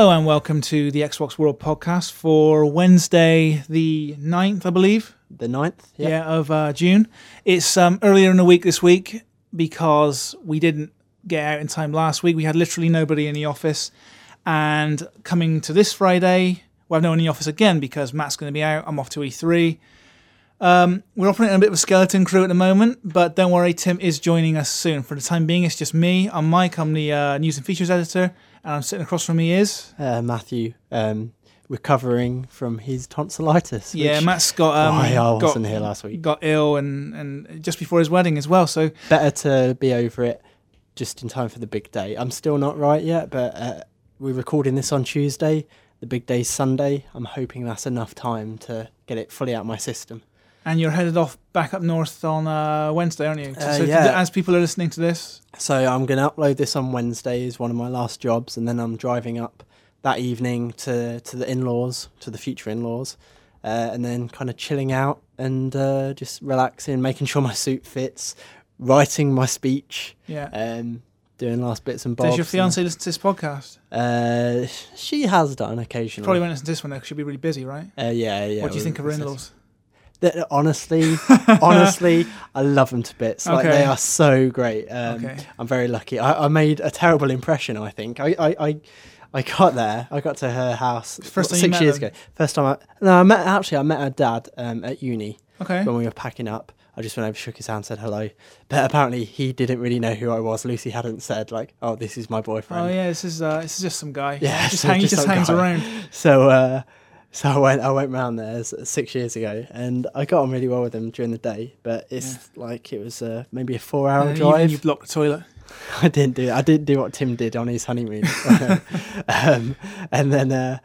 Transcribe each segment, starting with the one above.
Hello and welcome to the Xbox World podcast for Wednesday, the 9th, I believe. The 9th? Yeah, of uh, June. It's um, earlier in the week this week because we didn't get out in time last week. We had literally nobody in the office. And coming to this Friday, we have no one in the office again because Matt's going to be out. I'm off to E3. Um, we're operating a bit of a skeleton crew at the moment, but don't worry, Tim is joining us soon. For the time being, it's just me. I'm Mike. I'm the uh, news and features editor, and I'm sitting across from me is Uh, Matthew, um, recovering from his tonsillitis. yeah. Matt's got um, why I got, wasn't here last week. got ill and and just before his wedding as well. So Better to be over it just in time for the big day. I'm still not right yet, but uh, we're recording this on Tuesday. The big day's Sunday. I'm hoping that's enough time to get it fully out of my system. And you're headed off back up north on uh, Wednesday, aren't you? Uh, so yeah. as people are listening to this, So I'm going to upload this on Wednesday is one of my last jobs, and then I'm driving up that evening to to the in-laws, to the future in-laws, uh, and then kind of chilling out and uh, just relaxing, making sure my suit fits, writing my speech, yeah. um, doing last bits and bobs. Does your fiance listen to this podcast? Uh, she has done occasionally. Probably won't listen to this one though, 'cause she'll be really busy, right? Uh, yeah, yeah. what do you think of her in-laws? That- honestly, honestly, I love them to bits. Like they are so great. Um, Okay. I'm very lucky. I, I made a terrible impression. I think I, I, I, I got there. I got to her house First you six years them? ago. First time I no, I met actually. I met her dad um, at uni Okay. when we were packing up. I just went over, shook his hand, said hello. But apparently, he didn't really know who I was. Lucy hadn't said like, "Oh, this is my boyfriend." Oh yeah, this is uh, this is just some guy. Yeah, just so hang, just just hangs guy. around. So, uh, so I went, I went round there six years ago, and I got on really well with him during the day. But it's like it was uh, maybe a four-hour And even drive. you blocked the toilet. I didn't do, I didn't do what Tim did on his honeymoon. um, and then uh,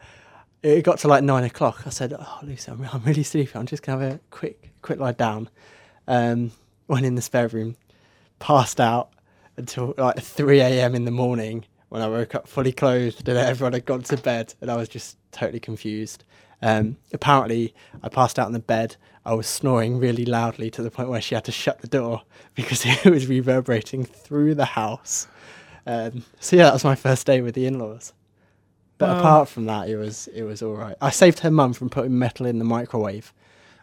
it got to like nine o'clock. I said, "Oh, Lucy, I'm, I'm really sleepy. I'm just gonna have a quick, quick lie down." Um, went in the spare room, passed out until like three a.m. in the morning when I woke up fully clothed and everyone had gone to bed, and I was just totally confused. Um, apparently, I passed out in the bed. I was snoring really loudly to the point where she had to shut the door because it was reverberating through the house. Um, so yeah, that was my first day with the in-laws. But Wow. apart from that, it was it was all right. I saved her mum from putting metal in the microwave,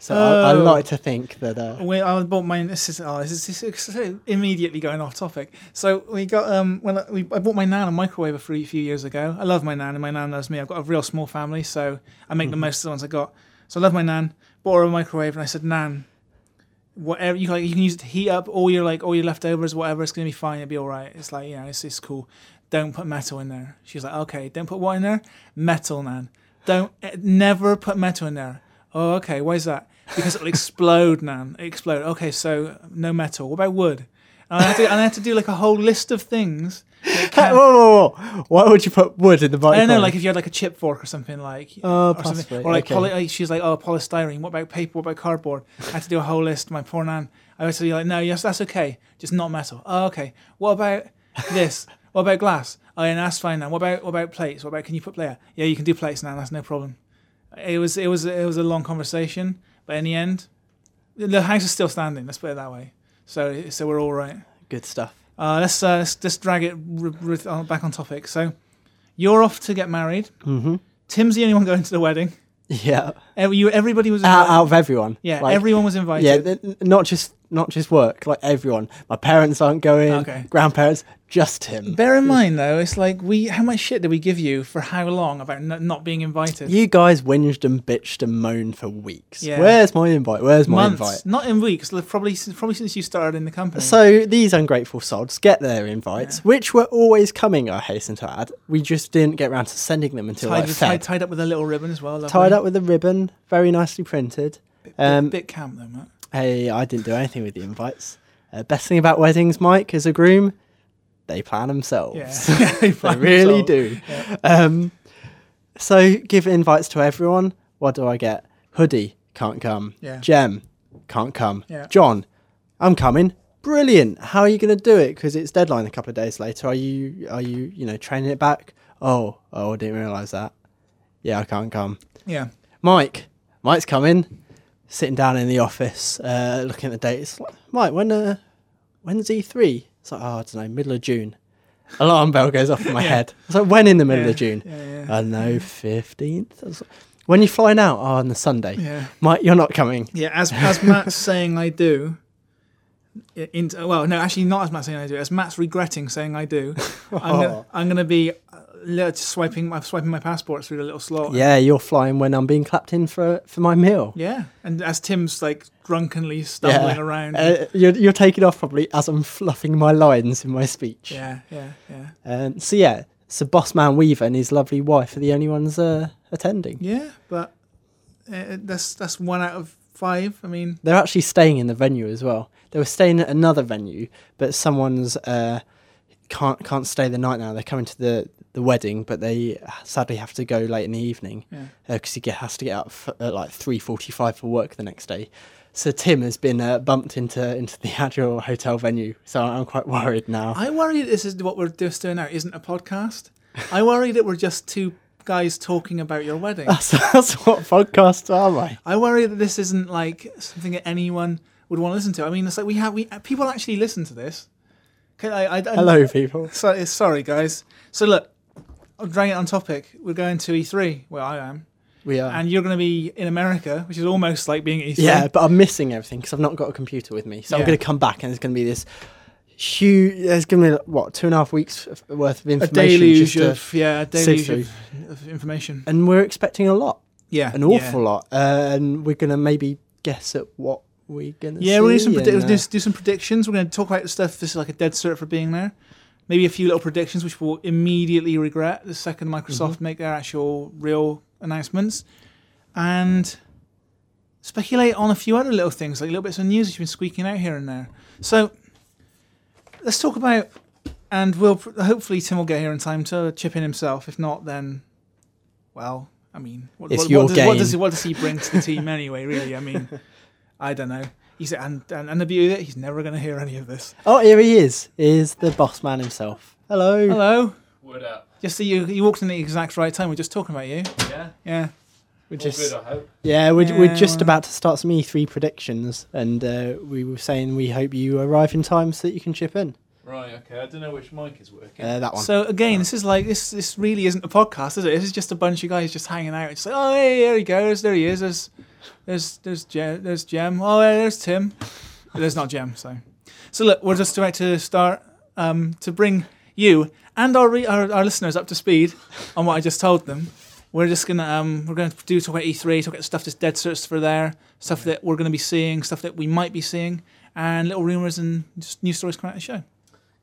so I, I Oh. like to think that. Uh, We, I bought mine. This is oh, this is, this is immediately going off topic. So we got um when I, we, I bought my nan a microwave a few, few years ago. I love my nan, and my nan loves me. I've got a real small family, so I make the most of the ones I got. So I love my nan. Bought her a microwave, and I said, Nan, whatever you like, you can use it to heat up all your like all your leftovers, whatever. It's gonna be fine. It'll be all right. It's like you know, it's it's cool. Don't put metal in there. She's like, okay, don't put what in there? Metal, Nan. Don't eh, never put metal in there. Oh, okay. Why is that? Because it'll explode, Nan. It explode. Okay, so no metal. What about wood? And I had to, and I had to do like a whole list of things. that whoa, can- whoa, whoa! Why would you put wood in the I don't know, like if you had like a chip fork or something like, Oh, or something, possibly, or like, okay. poly, like she's like, oh, polystyrene. What about paper? What about cardboard? I had to do a whole list. My poor nan. I was like, no, yes, that's okay, just not metal. Oh, okay. What about this? what about glass? Oh, yeah, that's fine. Now, what about what about plates? What about can you put plates? Yeah, you can do plates now. That's no problem. It was it was it was a long conversation, but in the end, the house is still standing. Let's put it that way. So so we're all right. Good stuff. Uh, let's, uh, let's just drag it r- r- back on topic. So, you're off to get married. Mm-hmm. Tim's the only one going to the wedding. Yeah, Every, you, everybody was out, invited. out of everyone. yeah, Like, everyone was invited. Yeah, not just not just work. Like everyone. My parents aren't going. Okay. Grandparents, just him. Bear in mind, though, it's like we. How much shit did we give you for how long about n- not being invited? You guys whinged and bitched and moaned for weeks. Yeah. Where's my invite? Where's my Months, invite? not in weeks. Probably, since- probably since you started in the company. So these ungrateful sods get their invites, which were always coming. I hasten to add, we just didn't get round to sending them until tied, like tied, tied up with a little ribbon as well. Lovely. Tied up with a ribbon, very nicely printed. Bit, um, bit camp though, Matt. Hey, I didn't do anything with the invites. Uh, best thing about weddings, Mike, as a groom, they plan themselves. Yeah, they really themselves. do. Yeah. Um, so give invites to everyone. What do I get? Hoodie can't come. Yeah. Jem can't come. Yeah. John, I'm coming. Brilliant. How are you going to do it? Because it's deadline a couple of days later. Are you are you you know training it back? Oh oh, I didn't realise that. Yeah, I can't come. Yeah. Mike, Mike's coming. Sitting down in the office, uh, looking at the date. It's like, Mike, when uh, when's E three? It's like, oh, I don't know, middle of June. alarm bell goes off in my Yeah. head. It's like when in the middle Yeah, of June? Yeah. I don't know, fifteenth. When you flying out? Oh, on the Sunday. yeah. Mike, you're not coming. Yeah, as as Matt's saying I do. In, well, no, actually, not as Matt's saying I do. As Matt's regretting saying I do. I'm Oh. I'm gonna be li- swiping my swiping my passport through the little slot. Yeah, you're flying when I'm being clapped in for for my meal. Yeah, and as Tim's like drunkenly stumbling Yeah. around. Uh, you're you're taking off probably as I'm fluffing my lines in my speech. yeah, yeah, yeah, Um, so yeah, so Boss Man Weaver and his lovely wife are the only ones uh, attending. yeah. But uh, that's that's one out of five. I mean, They're actually staying in the venue as well. They were staying at another venue, but someone's uh, can't can't stay the night now. They're coming to the the wedding, but they sadly have to go late in the evening yeah. because he get, has to get up f- at like three forty five for work the next day. So Tim has been uh, bumped into into the actual hotel venue. So I'm quite worried now. I worry this is what we're just doing now. Isn't a podcast. I worry that we're just two guys talking about your wedding. That's, that's what podcasts are, mate. I worry that this isn't like something that anyone would want to listen to. I mean, it's like we have we people actually listen to this. Okay, I, I, I, Hello, people. So, sorry, guys. So look, drag it on topic. We're going to E3, where I am, We are. and you're going to be in America, which is almost like being at E3. Yeah, but I'm missing everything because I've not got a computer with me. So I'm Yeah. going to come back and there's going to be this huge. There's going to be like, what two and a half weeks of- worth of a information. deluge to- of yeah, a deluge of, of information. and we're expecting a lot, Yeah, an awful lot, uh, and we're going to maybe guess at what we're going to. Yeah, we're going to do some, and, uh, do, do some predictions. We're going to talk about the stuff. This is like a dead cert for being there. Maybe a few little predictions, which we'll immediately regret the second Microsoft Mm-hmm. make their actual real announcements, and speculate on a few other little things, like little bits of news that's been squeaking out here and there. So let's talk about, and we'll hopefully Tim will get here in time to chip in himself. If not, then well, I mean, what, what, what does, what does he what does he bring to the team anyway? Really, I mean. I don't know. He said, and, and, and the beauty of it, he's never going to hear any of this. Oh, here he is. Is the boss man himself? Hello. Hello. What up? Just so you, you walked in the exact right time. We're just talking about you. Yeah, Yeah. We're all just good. I hope. yeah, we're, we're just Yeah. about to start some E3 predictions, and uh, we were saying we hope you arrive in time so that you can chip in. Right. Okay. I don't know which mic is working. Uh, that one. So again, this is like this. This really isn't a podcast, is it? This is just a bunch of guys just hanging out. It's like, oh, hey, there he goes. There he is. There's, there's, there's, Je- there's Jem. Oh, hey, there's Tim. There's not Jem. So, so look, we're just about to start um, to bring you and our, re- our our listeners up to speed on what I just told them. We're just gonna um, we're gonna do talk about E3, talk about stuff that's dead certs for there, stuff that we're gonna be seeing, stuff that we might be seeing, and little rumors and just news stories coming out of the show.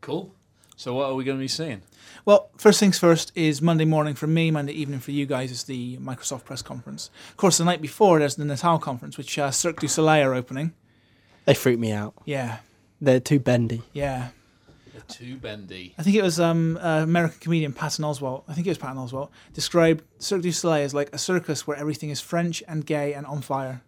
Cool. So what are we going to be seeing? Well, first things first is Monday morning for me, Monday evening for you guys is the Microsoft press conference. Of course, the night before there's the Natal conference, which uh, Cirque du Soleil are opening. they freak me out. Yeah, They're too bendy. yeah. They're too bendy. I think it was um, uh, American comedian Patton Oswalt. I think it was Patton Oswalt described Cirque du Soleil as like a circus where everything is French and gay and on fire.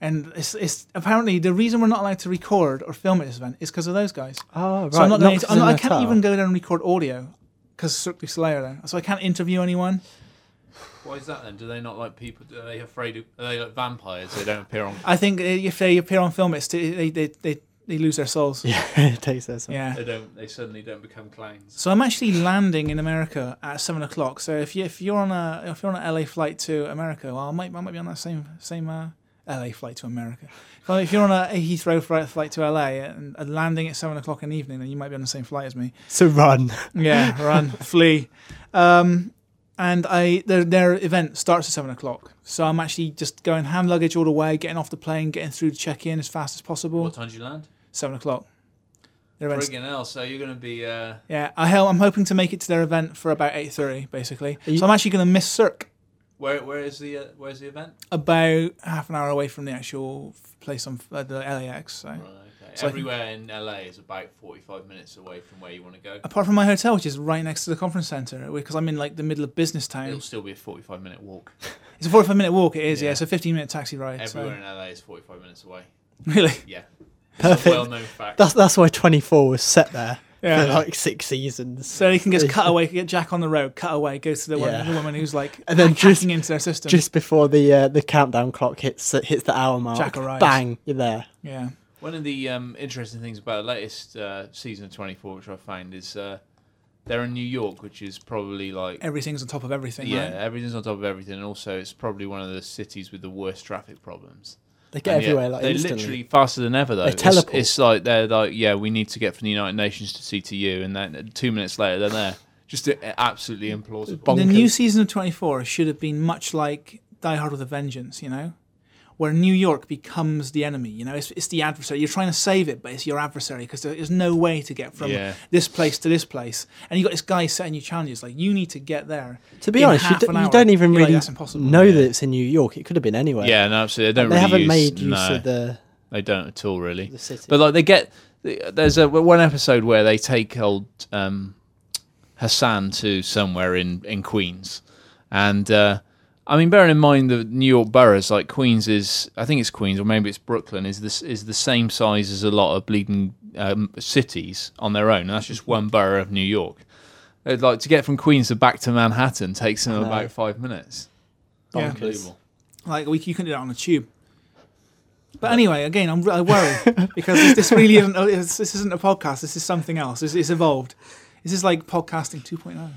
And it's, it's apparently the reason we're not allowed to record or film at this event is because of those guys. Oh, right. So I'm not going because to. I'm not, I can't even go there and record audio because Cirque du Soleil are there. So I can't interview anyone. Why is that then? Do they not like people? Are they afraid of? Are they like vampires? They don't appear on. I think if they appear on film, it's to, they, they they they lose their souls. Yeah, it takes us. Yeah. They don't. They suddenly don't become clowns. So I'm actually landing in America at seven o'clock. So if you if you're on a if you're on an LA flight to America, well, I might I might be on that same same uh, LA flight to America. If you're on a Heathrow flight, flight to LA and, and landing at seven o'clock in the evening, then you might be on the same flight as me. So run. Yeah, run, flee. Um, and I their their event starts at seven o'clock. So I'm actually just going hand luggage all the way, getting off the plane, getting through to check in as fast as possible. What time do you land? Seven o'clock. Their event's Friggin' hell! So you're going to be. Uh, Yeah, I hel- I'm hoping to make it to their event for about eight thirty, basically. You- So I'm actually going to miss Cirque where? Where is the? Uh, where's the event? about half an hour away from the actual place on uh, the LAX. So Right. Okay. So I can- Everywhere in LA is about 45 minutes away from where you want to go. apart from my hotel, which is right next to the conference center, because I'm in like the middle of business town. It'll still be a 45 minute walk. It's a 45 minute walk. It is, yeah. Yeah. It's a 15 minute taxi ride. Everywhere in LA is 45 minutes away. Really? Yeah. It's a Perfect. well-known fact. That's that's why 24 was set there for Yeah. like six seasons. So he can just cut away, get Jack on the road, cut away, goes to the, one, Yeah. the woman who's like And then hack- just- into their system. Just before the uh, the countdown clock hits hits the hour mark, Jack arrives. bang, you're there. yeah. One of the um, interesting things about the latest uh, season of 24, which I find, is uh, they're in New York, which is probably like Everything's on top of everything. yeah, right? everything's on top of everything, and also it's probably one of the cities with the worst traffic problems. They get And yet everywhere like they're instantly. literally faster than ever though. They It's- teleport. It's, like they're like, yeah, we need to get from the United Nations to CTU, and then two minutes later they're there. Just absolutely implausible. The new season of 24 should have been much like Die Hard with a Vengeance, you know? Where New York becomes the enemy, you know? It's, it's the adversary. You're trying to save it, but it's your adversary because there's no way to get from Yeah. this place to this place. And you got this guy setting you challenges like, you need to get there. To be in honest, you, d- an you don't even You're like, really "That's know Yeah. that it's in New York. It could have been anywhere. Yeah, no, absolutely. They don't. they really haven't use, made use no, of the, They don't at all, really. the city. But like they get, there's a one episode where they take old um, Hassan to somewhere in in Queens, and uh, I mean, bearing in mind the New York boroughs, like Queens is, I think it's Queens or maybe it's Brooklyn, is this is the same size as a lot of bleeding um, cities on their own. That's just one borough of New York. They'd like to get from Queens to back to Manhattan takes them about five minutes. Yeah. Unbelievable. Like, we, you couldn't do that on a tube. But anyway, again, I'm, I worry because this, this really isn't. oh, This, this isn't a podcast. This is something else. It's, it's evolved. This is like podcasting oh. 2.0.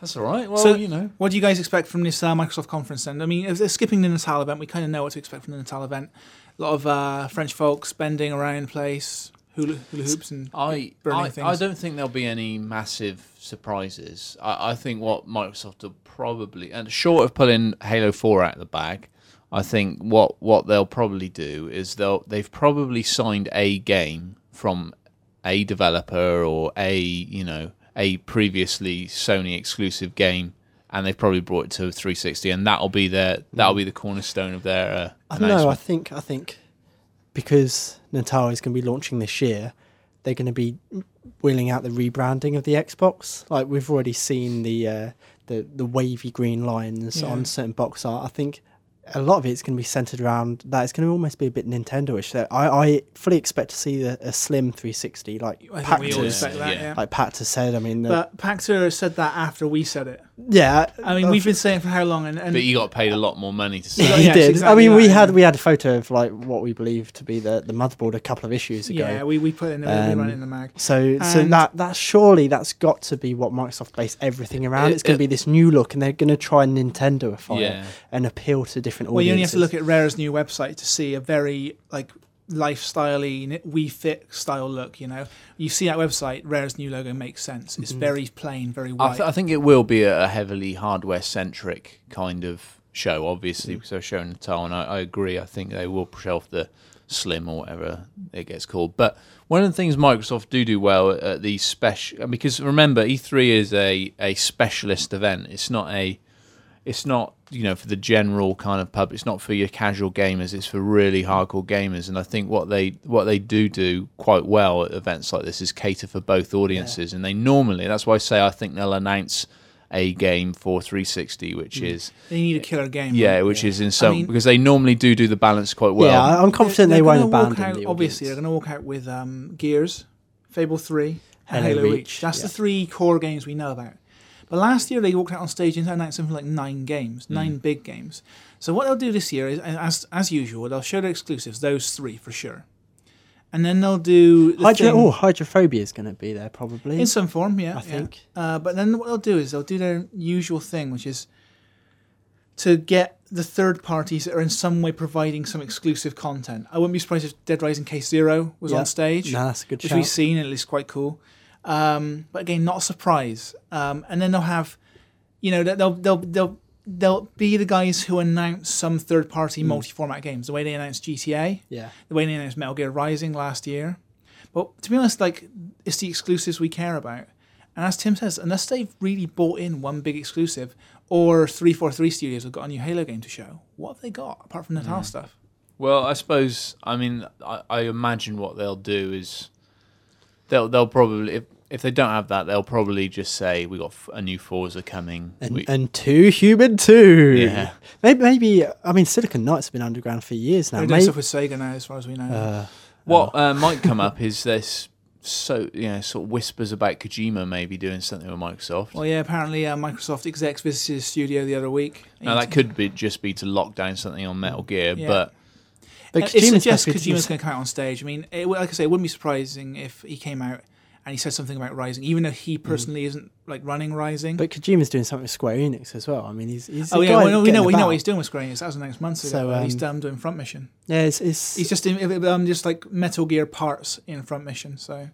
That's all right. Well, So- you know, What do you guys expect from this uh, Microsoft conference then? I mean, if they're skipping the Natal event, we kind of know what to expect from the Natal event. A lot of uh, French folks bending around the place, hula, hula hoops, and I, burning I, I don't think there'll be any massive surprises. I, I think what Microsoft will probably, and short of pulling Halo Four out of the bag, I think what, what they'll probably do is they'll they've probably signed a game from a developer or a you know a previously Sony exclusive game, and they've probably brought it to 360, and that'll be their that'll be the cornerstone of their. Uh, I don't know. I think I think because Natal is going to be launching this year, they're going to be wheeling out the rebranding of the Xbox. Like we've already seen the uh, the the wavy green lines Yeah. on certain box art. I think a lot of it's going to be centered around that. It's going to almost be a bit Nintendo-ish. So I, I fully expect to see a, a slim 360 like I think Yeah, expect that. yeah. Yeah. like Pat has said. I mean, the, But Pachter said that after we said it. Yeah. I mean, we've been saying for how long? And, and But you got paid a lot more money to He say. Yeah, it. yes, did. exactly I mean, we that, had we had a photo of like what we believe to be the, the motherboard a couple of issues ago. yeah, we, we put it in the, Um, run in the mag. So, so that that surely that's got to be what Microsoft based everything around. It- it's going it- to be this new look, and they're going to try and Nintendoify Yeah. it and appeal to different audiences. Well, you only have to look at Rare's new website to see a very like lifestyle-y, Wii Fit style look. You know, you see that website, Rare's new logo makes sense. It's Mhm. very plain, very I, white. th- I think it will be a, heavily hardware centric kind of show, obviously, Mm. because they're showing the tile, and I, I agree. I think they will push off the Slim or whatever it gets called. But one of the things Microsoft do do well at, at these special, because remember, E3 is a, a specialist event. It's not a, it's not you know for the general kind of pub. It's not for your casual gamers. It's for really hardcore gamers. And I think what they what they do do quite well at events like this is cater for both audiences. And they normally that's why I say I think they'll announce a game for 360, which is they need a killer game. yeah, right? which is in some mean- because they normally do do the balance quite well. yeah, I- I'm confident They're- they they're won't abandon out, the Obviously, they're going to walk out with um, Gears, Fable Three, and Halo Halo, Reach, Reach. That's the three core games we know about. But last year they walked out on stage and announced something like nine games, nine big games. So what they'll do this year is, as as usual, they'll show their exclusives, those three for sure, and then they'll do the Hydro- thing- oh, hydrophobia is going to be there probably. in some form, yeah. I yeah. think. Uh, but then what they'll do is they'll do their usual thing, which is to get the third parties that are in some way providing some exclusive content. I wouldn't be surprised if Dead Rising Case Zero was Yeah. on stage, No, that's a good which shout. we've seen, and it looks quite cool. Um, but again, not a surprise. Um, and then they'll have, you know, they'll they'll they'll they'll be the guys who announce some third-party Hmm. multi-format games. The way they announced GTA, Yeah, the way they announced Metal Gear Rising last year. But to be honest, like it's the exclusives we care about. And as Tim says, unless they've really bought in one big exclusive, or three four three studios have got a new Halo game to show, what have they got apart from Natal stuff? Well, I suppose. I mean, I, I imagine what they'll do is they'll they'll probably if if they don't have that, they'll probably just say we got f- a new Forza coming. and, We- and Too Human two. Yeah. maybe, maybe. I mean, Silicon Knights have been underground for years now. They're doing Maybe, stuff with Sega now, as far as we know. uh, what uh, might come up is this. So you know, sort of whispers about Kojima maybe doing something with Microsoft. well, yeah, apparently uh, Microsoft execs visited his studio the other week. now that could be just be to lock down something on Metal Gear, Yeah. but but Uh, it Kojima's suggests happy Kojima's going to come out on stage. I mean, it, like I say, it wouldn't be surprising if he came out and he said something about Rising, even though he personally isn't like running Rising. But Kojima's doing something with Square Enix as well. I mean, he's, he's oh yeah, well, no, we know we know what he's doing with Square Enix. That was next month ago. So, he's um, done doing Front Mission. Yeah, it's, it's He's just in, um, just like Metal Gear parts in Front Mission. So,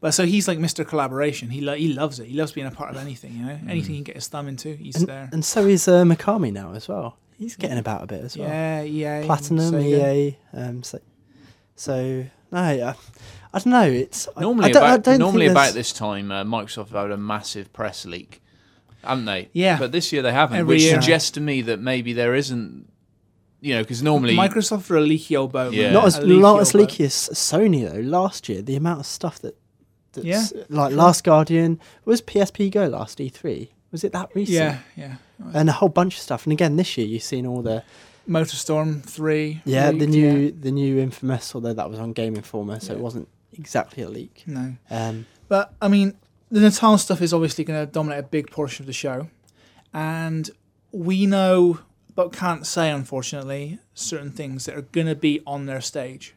but so he's like Mr. Collaboration. He lo- he loves it. He loves being a part of anything. You know, anything he can get his thumb into, he's and, there. and so is uh, Mikami now as well. He's getting about a bit as well. yeah, yeah. Platinum, Sega. EA. Um, so, so no, yeah, I don't know. It's Normally, I don't, I about, don't normally think about this time, uh, Microsoft have had a massive press leak, haven't they? Yeah. But this year they haven't, Every which year. suggests to me that maybe there isn't, you know, because normally Microsoft are a leaky old boat. Yeah. not as leaky not as leaky as Sony though. Last year, the amount of stuff that, that's, Yeah, like Last Guardian was PSP Go last E3. Was it that recent? Yeah, yeah. and a whole bunch of stuff. And again, this year you've seen all the Motorstorm three. yeah the leaked, new the new Infamous, although that was on Game Informer, so it wasn't exactly a leak. No. Um, But I mean, the Natal stuff is obviously going to dominate a big portion of the show, and we know, but can't say unfortunately, certain things that are going to be on their stage,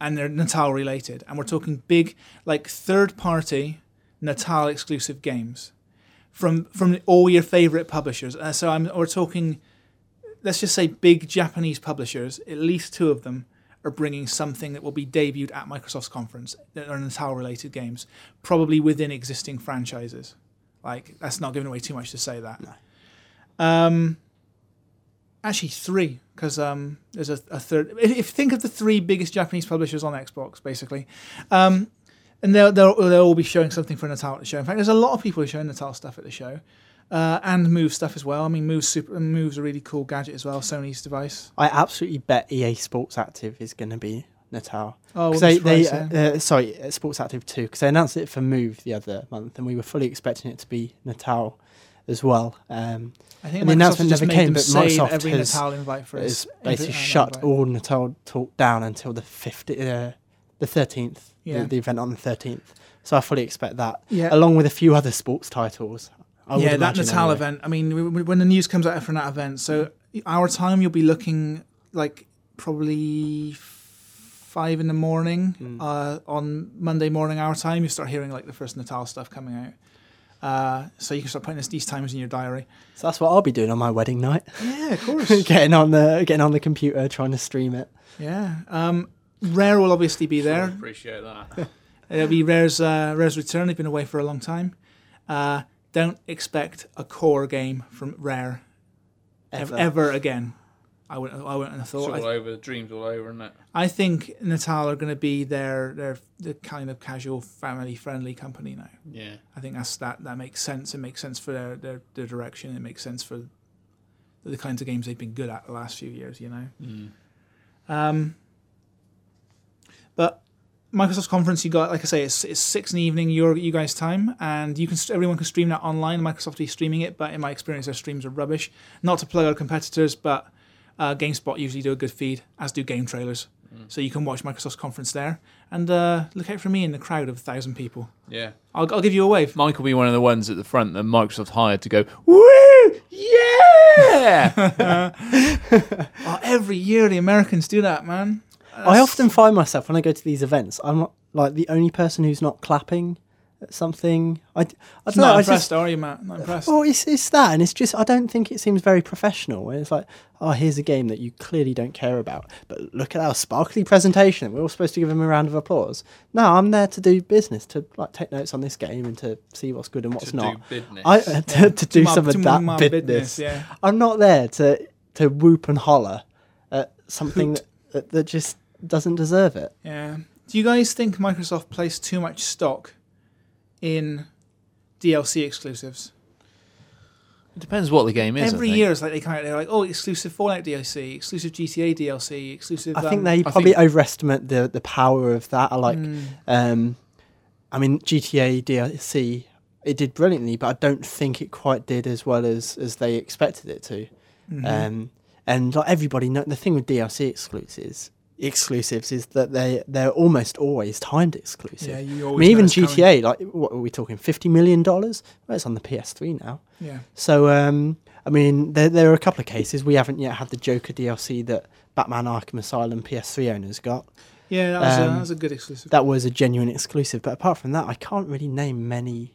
and they're Natal related, and we're talking big, like third party Natal exclusive games from from all your favorite publishers. Uh, so I'm we're talking, let's just say big Japanese publishers. At least two of them are bringing something that will be debuted at Microsoft's conference that are Natal related games, probably within existing franchises. Like that's not giving away too much to say that. Um, actually, three because um, there's a, a third. If, if you think of the three biggest Japanese publishers on Xbox, basically, um, and they'll, they'll they'll all be showing something for Natal at the show. In fact, there's a lot of people who are showing Natal stuff at the show. Uh, and Move stuff as well. I mean, Move's super. Move's a really cool gadget as well. Sony's device. I absolutely bet EA Sports Active is going to be Natal. Oh, wouldn't they, they uh, uh, sorry, uh, Sports Active 2, because they announced it for Move the other month, and we were fully expecting it to be Natal as well. Um, I think the announcement never came, but Microsoft every has- Natal invite for it's us. basically shut invite. all Natal talk down until the 50, uh, the 13th, Yeah. the, the event on the 13th. So I fully expect that, Yeah. along with a few other sports titles. I yeah, that Natal anyway. event. I mean, w- w- when the news comes out from that event, so our time you'll be looking like probably five in the morning Hmm. uh, on Monday morning our time. You start hearing like the first Natal stuff coming out. Uh, so you can start putting this, these times in your diary. So that's what I'll be doing on my wedding night. Yeah, of course. getting on the getting on the computer, trying to stream it. yeah. Um, Rare will obviously be there. appreciate that. It'll be Rare's uh, Rare's return. They've been away for a long time. Uh, don't expect a core game from Rare ever, Ever. ever again. I wouldn't. I wouldn't have It's all I, over. The dream's all over, isn't it? I think Natal are going to be their their the kind of casual, family friendly company now. Yeah. I think that's that that makes sense. It makes sense for their their, their direction. It makes sense for the kinds of games they've been good at the last few years. You know. Mm. Um, but Microsoft's conference, you got like I say, it's, it's six in the evening your you guys' time, and you can everyone can stream that online. Microsoft is streaming it, but in my experience, their streams are rubbish. Not to plug our competitors, but uh, GameSpot usually do a good feed, as do game trailers. So you can watch Microsoft's conference there, and uh, look out for me in the crowd of a thousand people. Yeah. I'll, I'll give you a wave. Mike will be one of the ones at the front that Microsoft hired to go, woo, yeah. Oh, every year the Americans do that, man. I often find myself when I go to these events, I'm not like the only person who's not clapping at something. I, d- I don't know. not I impressed, just, are you, Matt? Not impressed. well, it's, it's that, and it's just I don't think it seems very professional. It's like, oh, here's a game that you clearly don't care about, but look at our sparkly presentation. We're all supposed to give him a round of applause. No, I'm there to do business, to like take notes on this game and to see what's good and what's to not. do business. I uh, to, Yeah. to do my- some of to that my business. Yeah. I'm not there to to whoop and holler at something that, that, that just doesn't deserve it. Yeah. Do you guys think Microsoft placed too much stock in DLC exclusives? it depends what the game is. I Every think. year, it's like they come out. they're like, oh, exclusive Fallout DLC, exclusive GTA DLC, exclusive. I think um, they I probably think- overestimate the the power of that. I like, mm, um, I mean, GTA DLC it did brilliantly, but I don't think it quite did as well as as they expected it to. mhm. Um, and like everybody know the thing with DLC exclusives exclusives is that they they're almost always timed exclusive. yeah, you I mean, even it's coming. GTA, like, what are we talking? Fifty million dollars? Well, it's on the PS3 now. Yeah. So, um, I mean, there there are a couple of cases we haven't yet had the Joker DLC that Batman Arkham Asylum PS3 owners got. Yeah, that was, a, Um, that was a good exclusive. That was a genuine exclusive. But apart from that, I can't really name many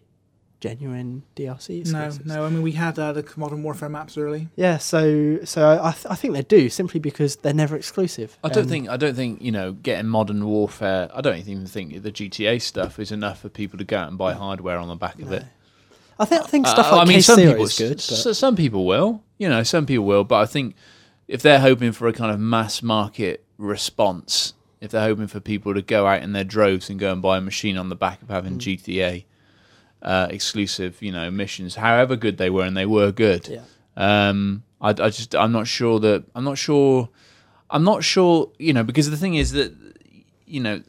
genuine DLC no, exclusives. no. I mean, we had uh, the Modern Warfare maps early. Yeah, so so I, th- I think they do simply because they're never exclusive. I don't Um, think I don't think you know getting modern warfare. I don't even think the GTA stuff is enough for people to go out and buy hardware on the back of it. I think I think stuff Uh, like I mean, Case some people, is good. s- but- some people will. You know, some people will. But I think if they're hoping for a kind of mass market response, if they're hoping for people to go out in their droves and go and buy a machine on the back of having Mm. GTA uh, exclusive, you know, missions, however good they were, and they were good. yeah. Um, I, I just I'm not sure that I'm not sure I'm not sure you know because the thing is that you know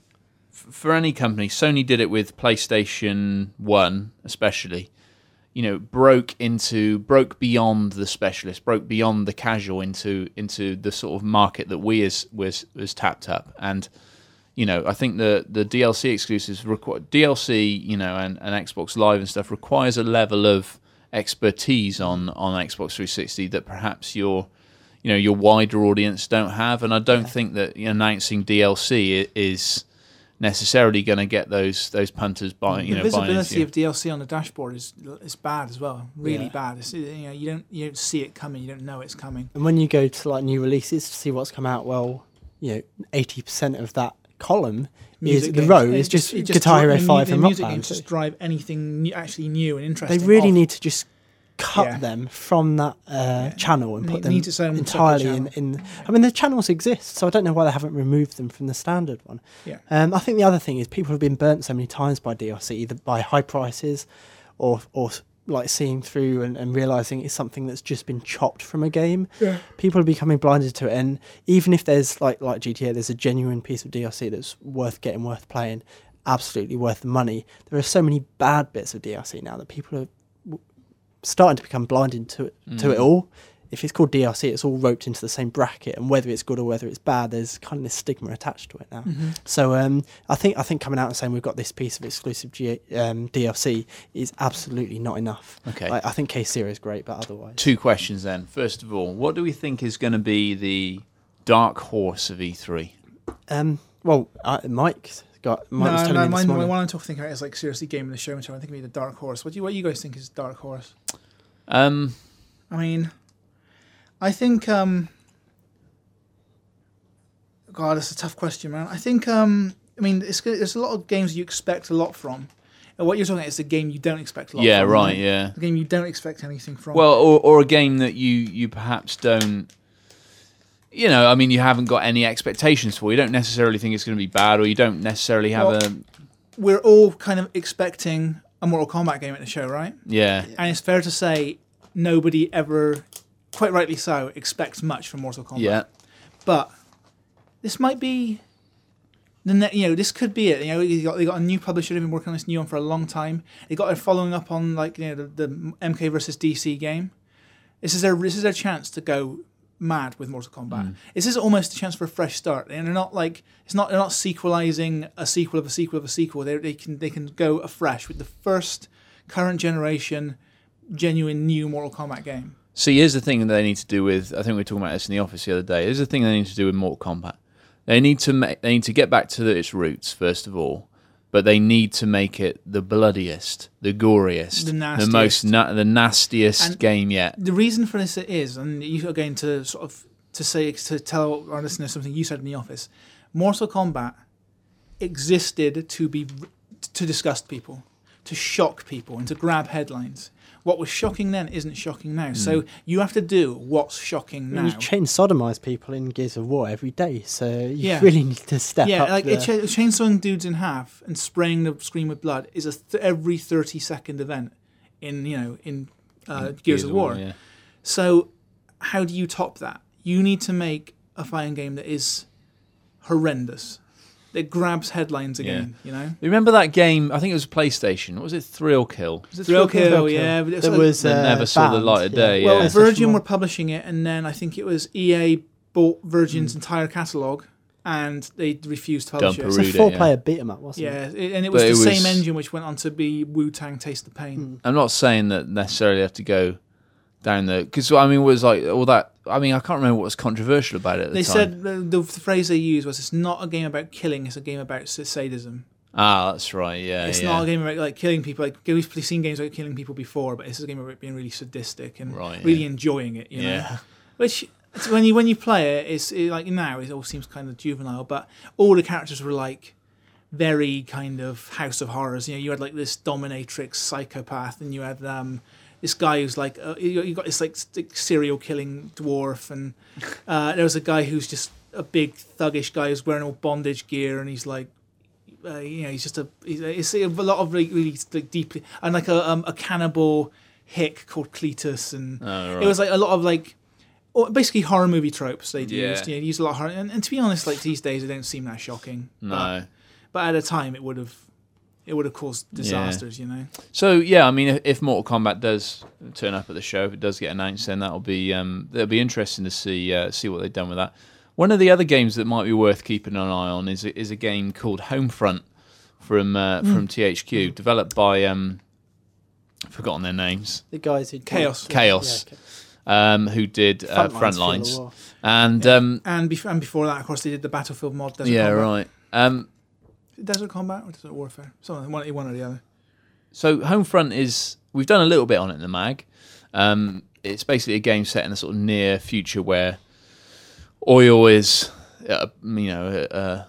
f- for any company Sony did it with PlayStation One especially you know broke into broke beyond the specialist broke beyond the casual into into the sort of market that we as was was tapped up and you know, I think the the DLC exclusives require DLC, you know, and, and Xbox Live and stuff requires a level of expertise on on Xbox 360 that perhaps your you know your wider audience don't have, and I don't think that announcing DLC is necessarily going to get those those punters buying. you the know visibility you. of DLC on the dashboard is is bad as well. Really Yeah. bad. It's, you know, you don't you don't see it coming. You don't know it's coming. And when you go to like new releases to see what's come out, well, you know, eighty percent of that column is Music the row is just, it Guitar Hero Five and Rock music Band. just drive anything new, actually new and interesting. They really off. need to just cut Yeah. them from that uh, Yeah. channel and put them needs its entirely in, in. I mean, the channels exist, so I don't know why they haven't removed them from the standard one. Yeah. Um, I think the other thing is people have been burnt so many times by DLC, either by high prices, or or like seeing through and, and realizing it's something that's just been chopped from a game. Yeah. People are becoming blinded to it, and even if there's like like GTA, there's a genuine piece of DLC that's worth getting, worth playing, absolutely worth the money. There are so many bad bits of DLC now that people are w- starting to become blinded to it, to it Mm. all. If it's called DLC, it's all roped into the same bracket, and whether it's good or whether it's bad, there's kind of this stigma attached to it now. Mhm. So um, I think I think coming out and saying we've got this piece of exclusive G- um, DLC is absolutely not enough. Okay. I, I think Case Zero is great, but otherwise, Two questions then. First of all, what do we think is going to be the dark horse of E E3? um, well, uh, Mike's got Mike no, was telling no, me this mine, morning. one I'm thinking about is like seriously game of the show. I think it'd the dark horse. What do you what do you guys think is dark horse? Um, I mean, I think. um God, that's a tough question, man. I think. um I mean, it's, there's a lot of games you expect a lot from. And what you're talking about is a game you don't expect a lot from. yeah, from. right, yeah. The game you don't expect anything from. Well, or, or a game that you you perhaps don't. You know, I mean, you haven't got any expectations for. You don't necessarily think it's going to be bad, or you don't necessarily have Well- a we're all kind of expecting a Mortal Kombat game at the show, right? yeah. And it's fair to say nobody ever, quite rightly so, expects much from Mortal Kombat. Yeah, But this might be the ne- you know this could be it. You know, they got, they got a new publisher. They've been working on this new one for a long time. They got a following up on like you know the, the MK versus DC game. This is their this is their chance to go mad with Mortal Kombat. Mm. This is almost a chance for a fresh start, and they're not like it's not they're not sequelizing a sequel of a sequel of a sequel. They they can they can go afresh with the first current generation genuine new Mortal Kombat game. See, here's the thing that they need to do with. I think we were talking about this in the office the other day. Here's the thing they need to do with Mortal Kombat. They need to make. They need to get back to the, its roots first of all, but they need to make it the bloodiest, the goriest, The most nastiest. na- the nastiest And- game yet. the reason for this is, and you are going to sort of to say to tell our listeners something you said in the office. Mortal Kombat existed to be to disgust people, to shock people, and to grab headlines. What was shocking then isn't shocking now. So you have to do what's shocking now. you chain sodomize people in Gears of War every day, so you Yeah. really need to step yeah, up. like the, cha- chainsawing dudes in half and spraying the screen with blood is a th- every thirty second event in you know in uh, Gears, of War. yeah. So, how do you top that? You need to make a fighting game that is horrendous, that grabs headlines again. You know, Remember that game? I think it was PlayStation. What was it? Thrill Kill. Was it Thrill Kill, Kill, Kill. yeah. But it's there like- was That uh, never saw the light of day, well, yeah. Virgin were publishing it, and then I think it was EA bought. Virgin's entire catalog, and they refused to publish Dump it. It's a four-player beat 'em up, wasn't Yeah, it? Yeah, and it was But the it same was- engine which went on to be Wu Tang Taste the Pain. Hmm. I'm not saying that necessarily have to go down the because I mean it was like all that. I mean I can't remember what was controversial about it. At the They time. said the, the phrase they used was, "It's not a game about killing; it's a game about sadism." ah, that's right. Yeah, It's yeah. not a game about like killing people. Like we've seen games about killing people before, but this is a game about being really sadistic and Right, really yeah. enjoying it. You know, yeah, which it's when you when you play it, it's it, like now it all seems kind of juvenile, but all the characters were like very kind of House of Horrors. You know, you had like this dominatrix psychopath, and you had um this guy who's like uh, you you got this like serial killing dwarf, and uh, there was a guy who's just a big thuggish guy who's wearing all bondage gear, and he's like. Uh, you know, he's just a. He's a it's a lot of really, really like deeply, and like a um, a cannibal hick called Cletus, and Oh, right. it was like a lot of like or basically horror movie tropes they'd Yeah. used. You know, used a lot of horror, and, and to be honest, like these days, they don't seem that shocking. But, no. but at a time, it would have it would have caused disasters. You know, So yeah, I mean, if, if Mortal Kombat does turn up at the show, if it does get announced, then that'll be um, that'll be interesting to see uh, see what they've done with that. One of the other games that might be worth keeping an eye on is a- is a game called Homefront from uh, Hmm. from THQ, developed by um, I've forgotten their names, The guys who Kaos. Kaos, Yeah, okay. um, who did uh, Frontlines for Frontlines, the war. and um, and, bef- and before that, of course, they did the Battlefield mod. Yeah, Combat. right. Um, Desert Combat or Desert Warfare, something one, one or the other. So Homefront is we've done a little bit on it in the mag. Um, it's basically a game set in a sort of near future where oil is, uh, you know, uh,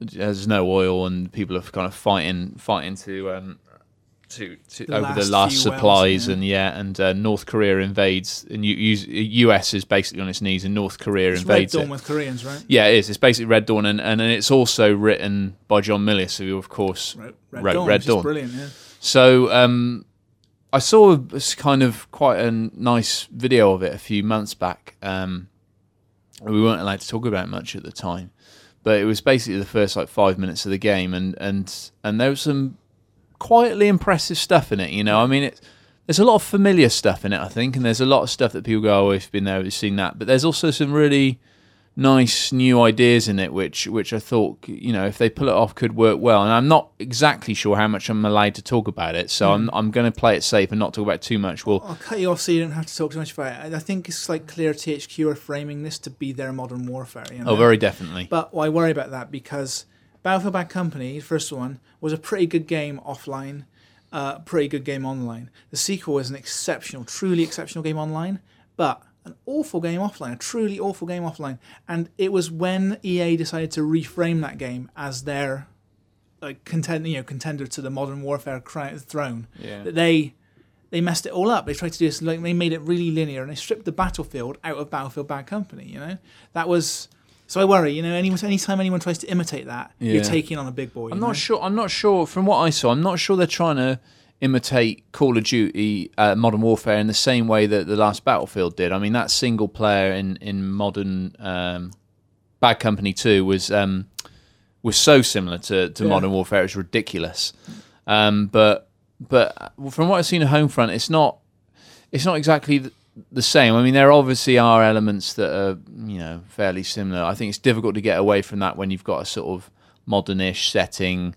there's no oil and people are kind of fighting fighting to um, to, to The over last the last few wells, supplies yeah. and yeah, and uh, North Korea invades and U- U- US is basically on its knees and North Korea invades. It's Red Dawn it. with Koreans, right? Yeah, it is. It's basically Red Dawn, and, and it's also written by John Milius, who of course Red, Red Red- Dawn, Red Dawn. brilliant. Yeah. So um, I saw a s- kind of quite a nice video of it a few months back. Um, we weren't allowed to talk about it much at the time, but it was basically the first like five minutes of the game, and and and there was some quietly impressive stuff in it. You know, I mean, it, there's a lot of familiar stuff in it, I think, and there's a lot of stuff that people go, "Oh, we've been there, we've seen that," but there's also some really nice new ideas in it which which I thought you know if they pull it off could work well and I'm not exactly sure how much I'm allowed to talk about it so I'm hmm. I'm going to play it safe and not talk about it too much well I'll cut you off so you don't have to talk too much about it. I think it's like clear THQ are framing this to be their modern warfare. You oh, know? oh very definitely But I worry about that because Battlefield Bad Company, the first one, was a pretty good game offline, uh, pretty good game online. The sequel was an exceptional, truly exceptional game online, but an awful game offline, a truly awful game offline. And it was when EA decided to reframe that game as their like contend, you know, contender to the modern warfare throne yeah that they they messed it all up. They tried to do this like they made it really linear and they stripped the battlefield out of Battlefield Bad Company. You know that was so I worry. You know, any anytime anyone tries to imitate that, Yeah. you're taking on a big boy. I'm you know? not sure I'm not sure from what I saw I'm not sure they're trying to imitate Call of Duty uh, Modern Warfare in the same way that the last Battlefield did I mean that single player in in modern um, Bad Company 2 was um, was so similar to, to Yeah. Modern Warfare it's ridiculous um, but but from what I've seen at Homefront it's not it's not exactly the, the same. I mean there obviously are elements that are you know fairly similar. I think it's difficult to get away from that when you've got a sort of modernish setting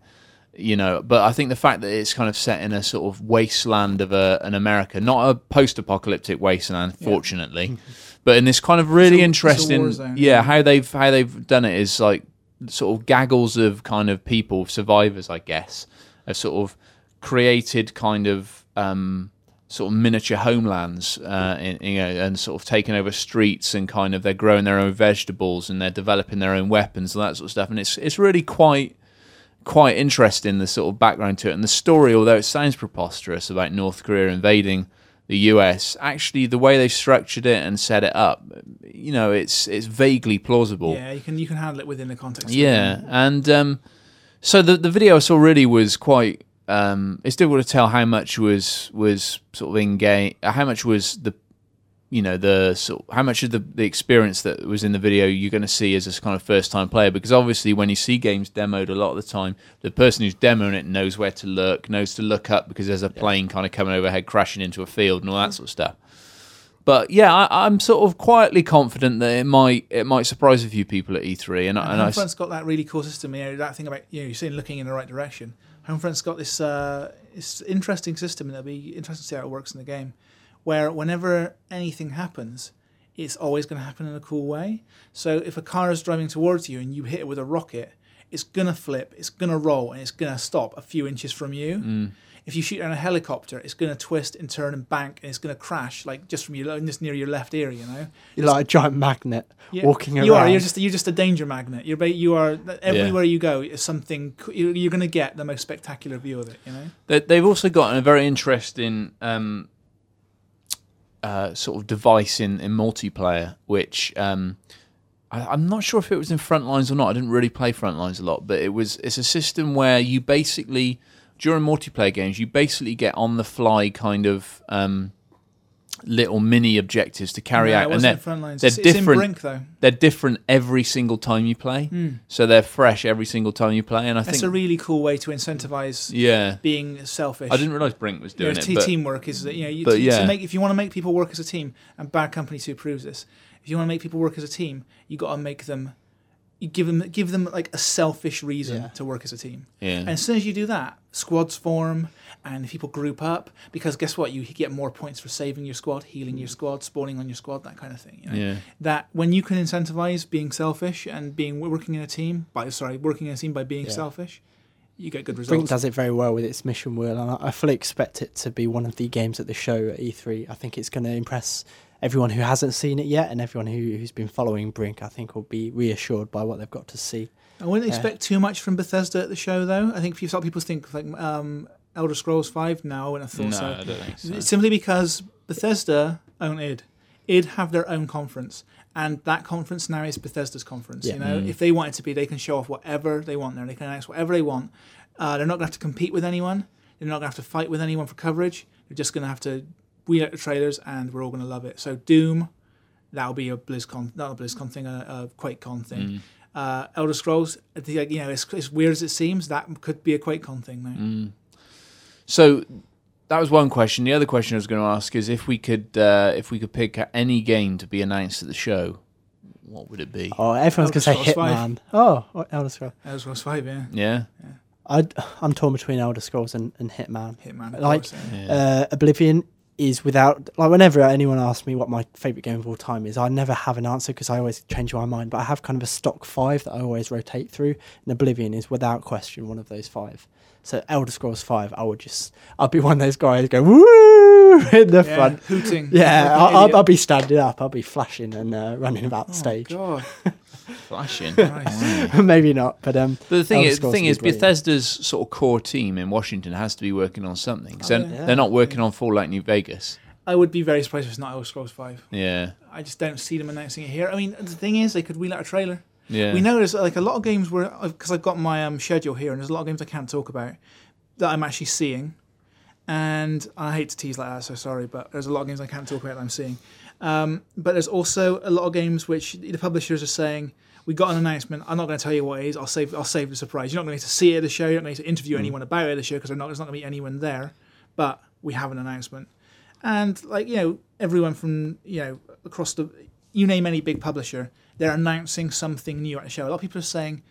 you know. But i think the fact that it's kind of set in a sort of wasteland of a, an america not a post-apocalyptic wasteland fortunately but in this kind of really a- it's a war interesting zone, yeah yeah. how they've how they've done it is like sort of gaggles of kind of people survivors i guess have sort of created kind of um sort of miniature homelands uh, in, you know, and sort of taking over streets and kind of they're growing their own vegetables and they're developing their own weapons and that sort of stuff and it's it's really quite quite interesting the sort of background to it and the story although it sounds preposterous about North Korea invading the US actually the way they've structured it and set it up you know it's it's vaguely plausible Yeah, you can you can handle it within the context. yeah, and um, so the the video I saw really was quite. Um, it's difficult to tell how much was was sort of in game, how much was the, you know, the sort how much of the the experience that was in the video you're going to see as a kind of first time player because obviously when you see games demoed a lot of the time the person who's demoing it knows where to look knows to look up because there's a plane kind of coming overhead crashing into a field and all that sort of stuff but yeah, I, I'm sort of quietly confident that it might it might surprise a few people at E3, and, And and I, got that really cool system. You know, that thing about you know, you're seeing looking in the right direction. Homefront's got this uh, interesting system, and it'll be interesting to see how it works in the game, where whenever anything happens, it's always going to happen in a cool way. So if a car is driving towards you and you hit it with a rocket, it's gonna flip, it's gonna roll, and it's gonna stop a few inches from you. If you shoot down a helicopter, it's gonna twist and turn and bank, and it's gonna crash like just from your just near your left ear, you know. You're like a giant magnet Yeah, walking around. You are. You're just. You're just a danger magnet. You're. You are. Everywhere you go, is something. You're, you're going to get the most spectacular view of it. You know. They, they've also got a very interesting um, uh, sort of device in, in multiplayer, which um, I, I'm not sure if it was in Frontlines or not. I didn't really play Frontlines a lot, but it was. It's a system where you basically during multiplayer games you basically get on the fly kind of um, little mini objectives to carry No, out, and they're, they're It's, it's different. Brink though. they're different every single time you play, so they're fresh every single time you play. And I That's think, a really cool way to incentivize yeah, being selfish. I didn't realize Brink was You know, doing it, but teamwork is that you know you but to, yeah. to make if you want to make people work as a team, and Bad Company Two proves this. If you want to make people work as a team, you got to make them. You give them give them like a selfish reason Yeah. to work as a team. yeah, And as soon as you do that, squads form and people group up because guess what? You get more points for saving your squad, healing your squad, spawning on your squad, that kind of thing. You know? yeah. That when you can incentivize being selfish and being working in a team by sorry working in a team by being Yeah. selfish, you get good results. Brink results. does it very well with its mission wheel, and I I fully expect it to be one of the games at the show at E3. I think it's going to impress everyone who hasn't seen it yet, and everyone who, who's been following Brink. I think will be reassured by what they've got to see. I wouldn't Yeah. expect too much from Bethesda at the show though. I think few- some people think like um, Elder Scrolls Five. No, and I wouldn't have No, thought I don't think so. Simply because Bethesda own id. id have their own conference, and that conference now is Bethesda's conference. Yeah. You know, Mm. if they want it to be, they can show off whatever they want there. They can announce whatever they want. Uh, they're not going to have to compete with anyone. They're not going to have to fight with anyone for coverage. They're just going to have to wheel out the trailers, and we're all going to love it. So Doom, that'll be a BlizzCon, not a BlizzCon thing, a, a QuakeCon thing. Mm. Uh, Elder Scrolls, I you know, as, as weird as it seems, that could be a QuakeCon thing now. Mm. So that was one question. The other question I was going to ask is if we could uh, if we could pick any game to be announced at the show, what would it be? Oh, everyone's going to say Elder Scrolls Hitman. Oh, or Elder Scrolls. Elder Scrolls 5, yeah. Yeah, I I'm torn between Elder Scrolls and, and Hitman. Hitman, Like, course, yeah. yeah. Uh, Oblivion is without like whenever anyone asks me what my favorite game of all time is, I never have an answer because I always change my mind. But I have kind of a stock five that I always rotate through, and Oblivion is without question one of those five. So Elder Scrolls Five, I would just I'll be one of those guys go woo in the yeah, front. hooting. Yeah, like I'll, I'll. I'll be standing up. I'll be flashing and uh, running about the Oh, stage. God. flashing. Maybe not, but um, But the thing Elder is, the thing is, brilliant. Bethesda's sort of core team in Washington has to be working on something. 'cause Oh, they're, yeah. they're not working on Fallout New Vegas. I would be very surprised if it's not Elder Scrolls 5. Yeah, I just don't see them announcing it here. I mean, the thing is, they could wheel out a trailer. yeah. We know there's like a lot of games where, because I've got my um, schedule here, and there's a lot of games I can't talk about that I'm actually seeing. And I hate to tease like that, so sorry, but there's a lot of games I can't talk about that I'm seeing. Um, but there's also a lot of games which the publishers are saying, we got an announcement. I'm not going to tell you what it is. I'll save. I'll save the surprise. You're not going to see it at the show. You're not going to interview anyone about it at the show because. There's not going to be anyone there. But we have an announcement, and like you know, everyone from you know across the, you name any big publisher, they're announcing something new at the show. A lot of people are saying,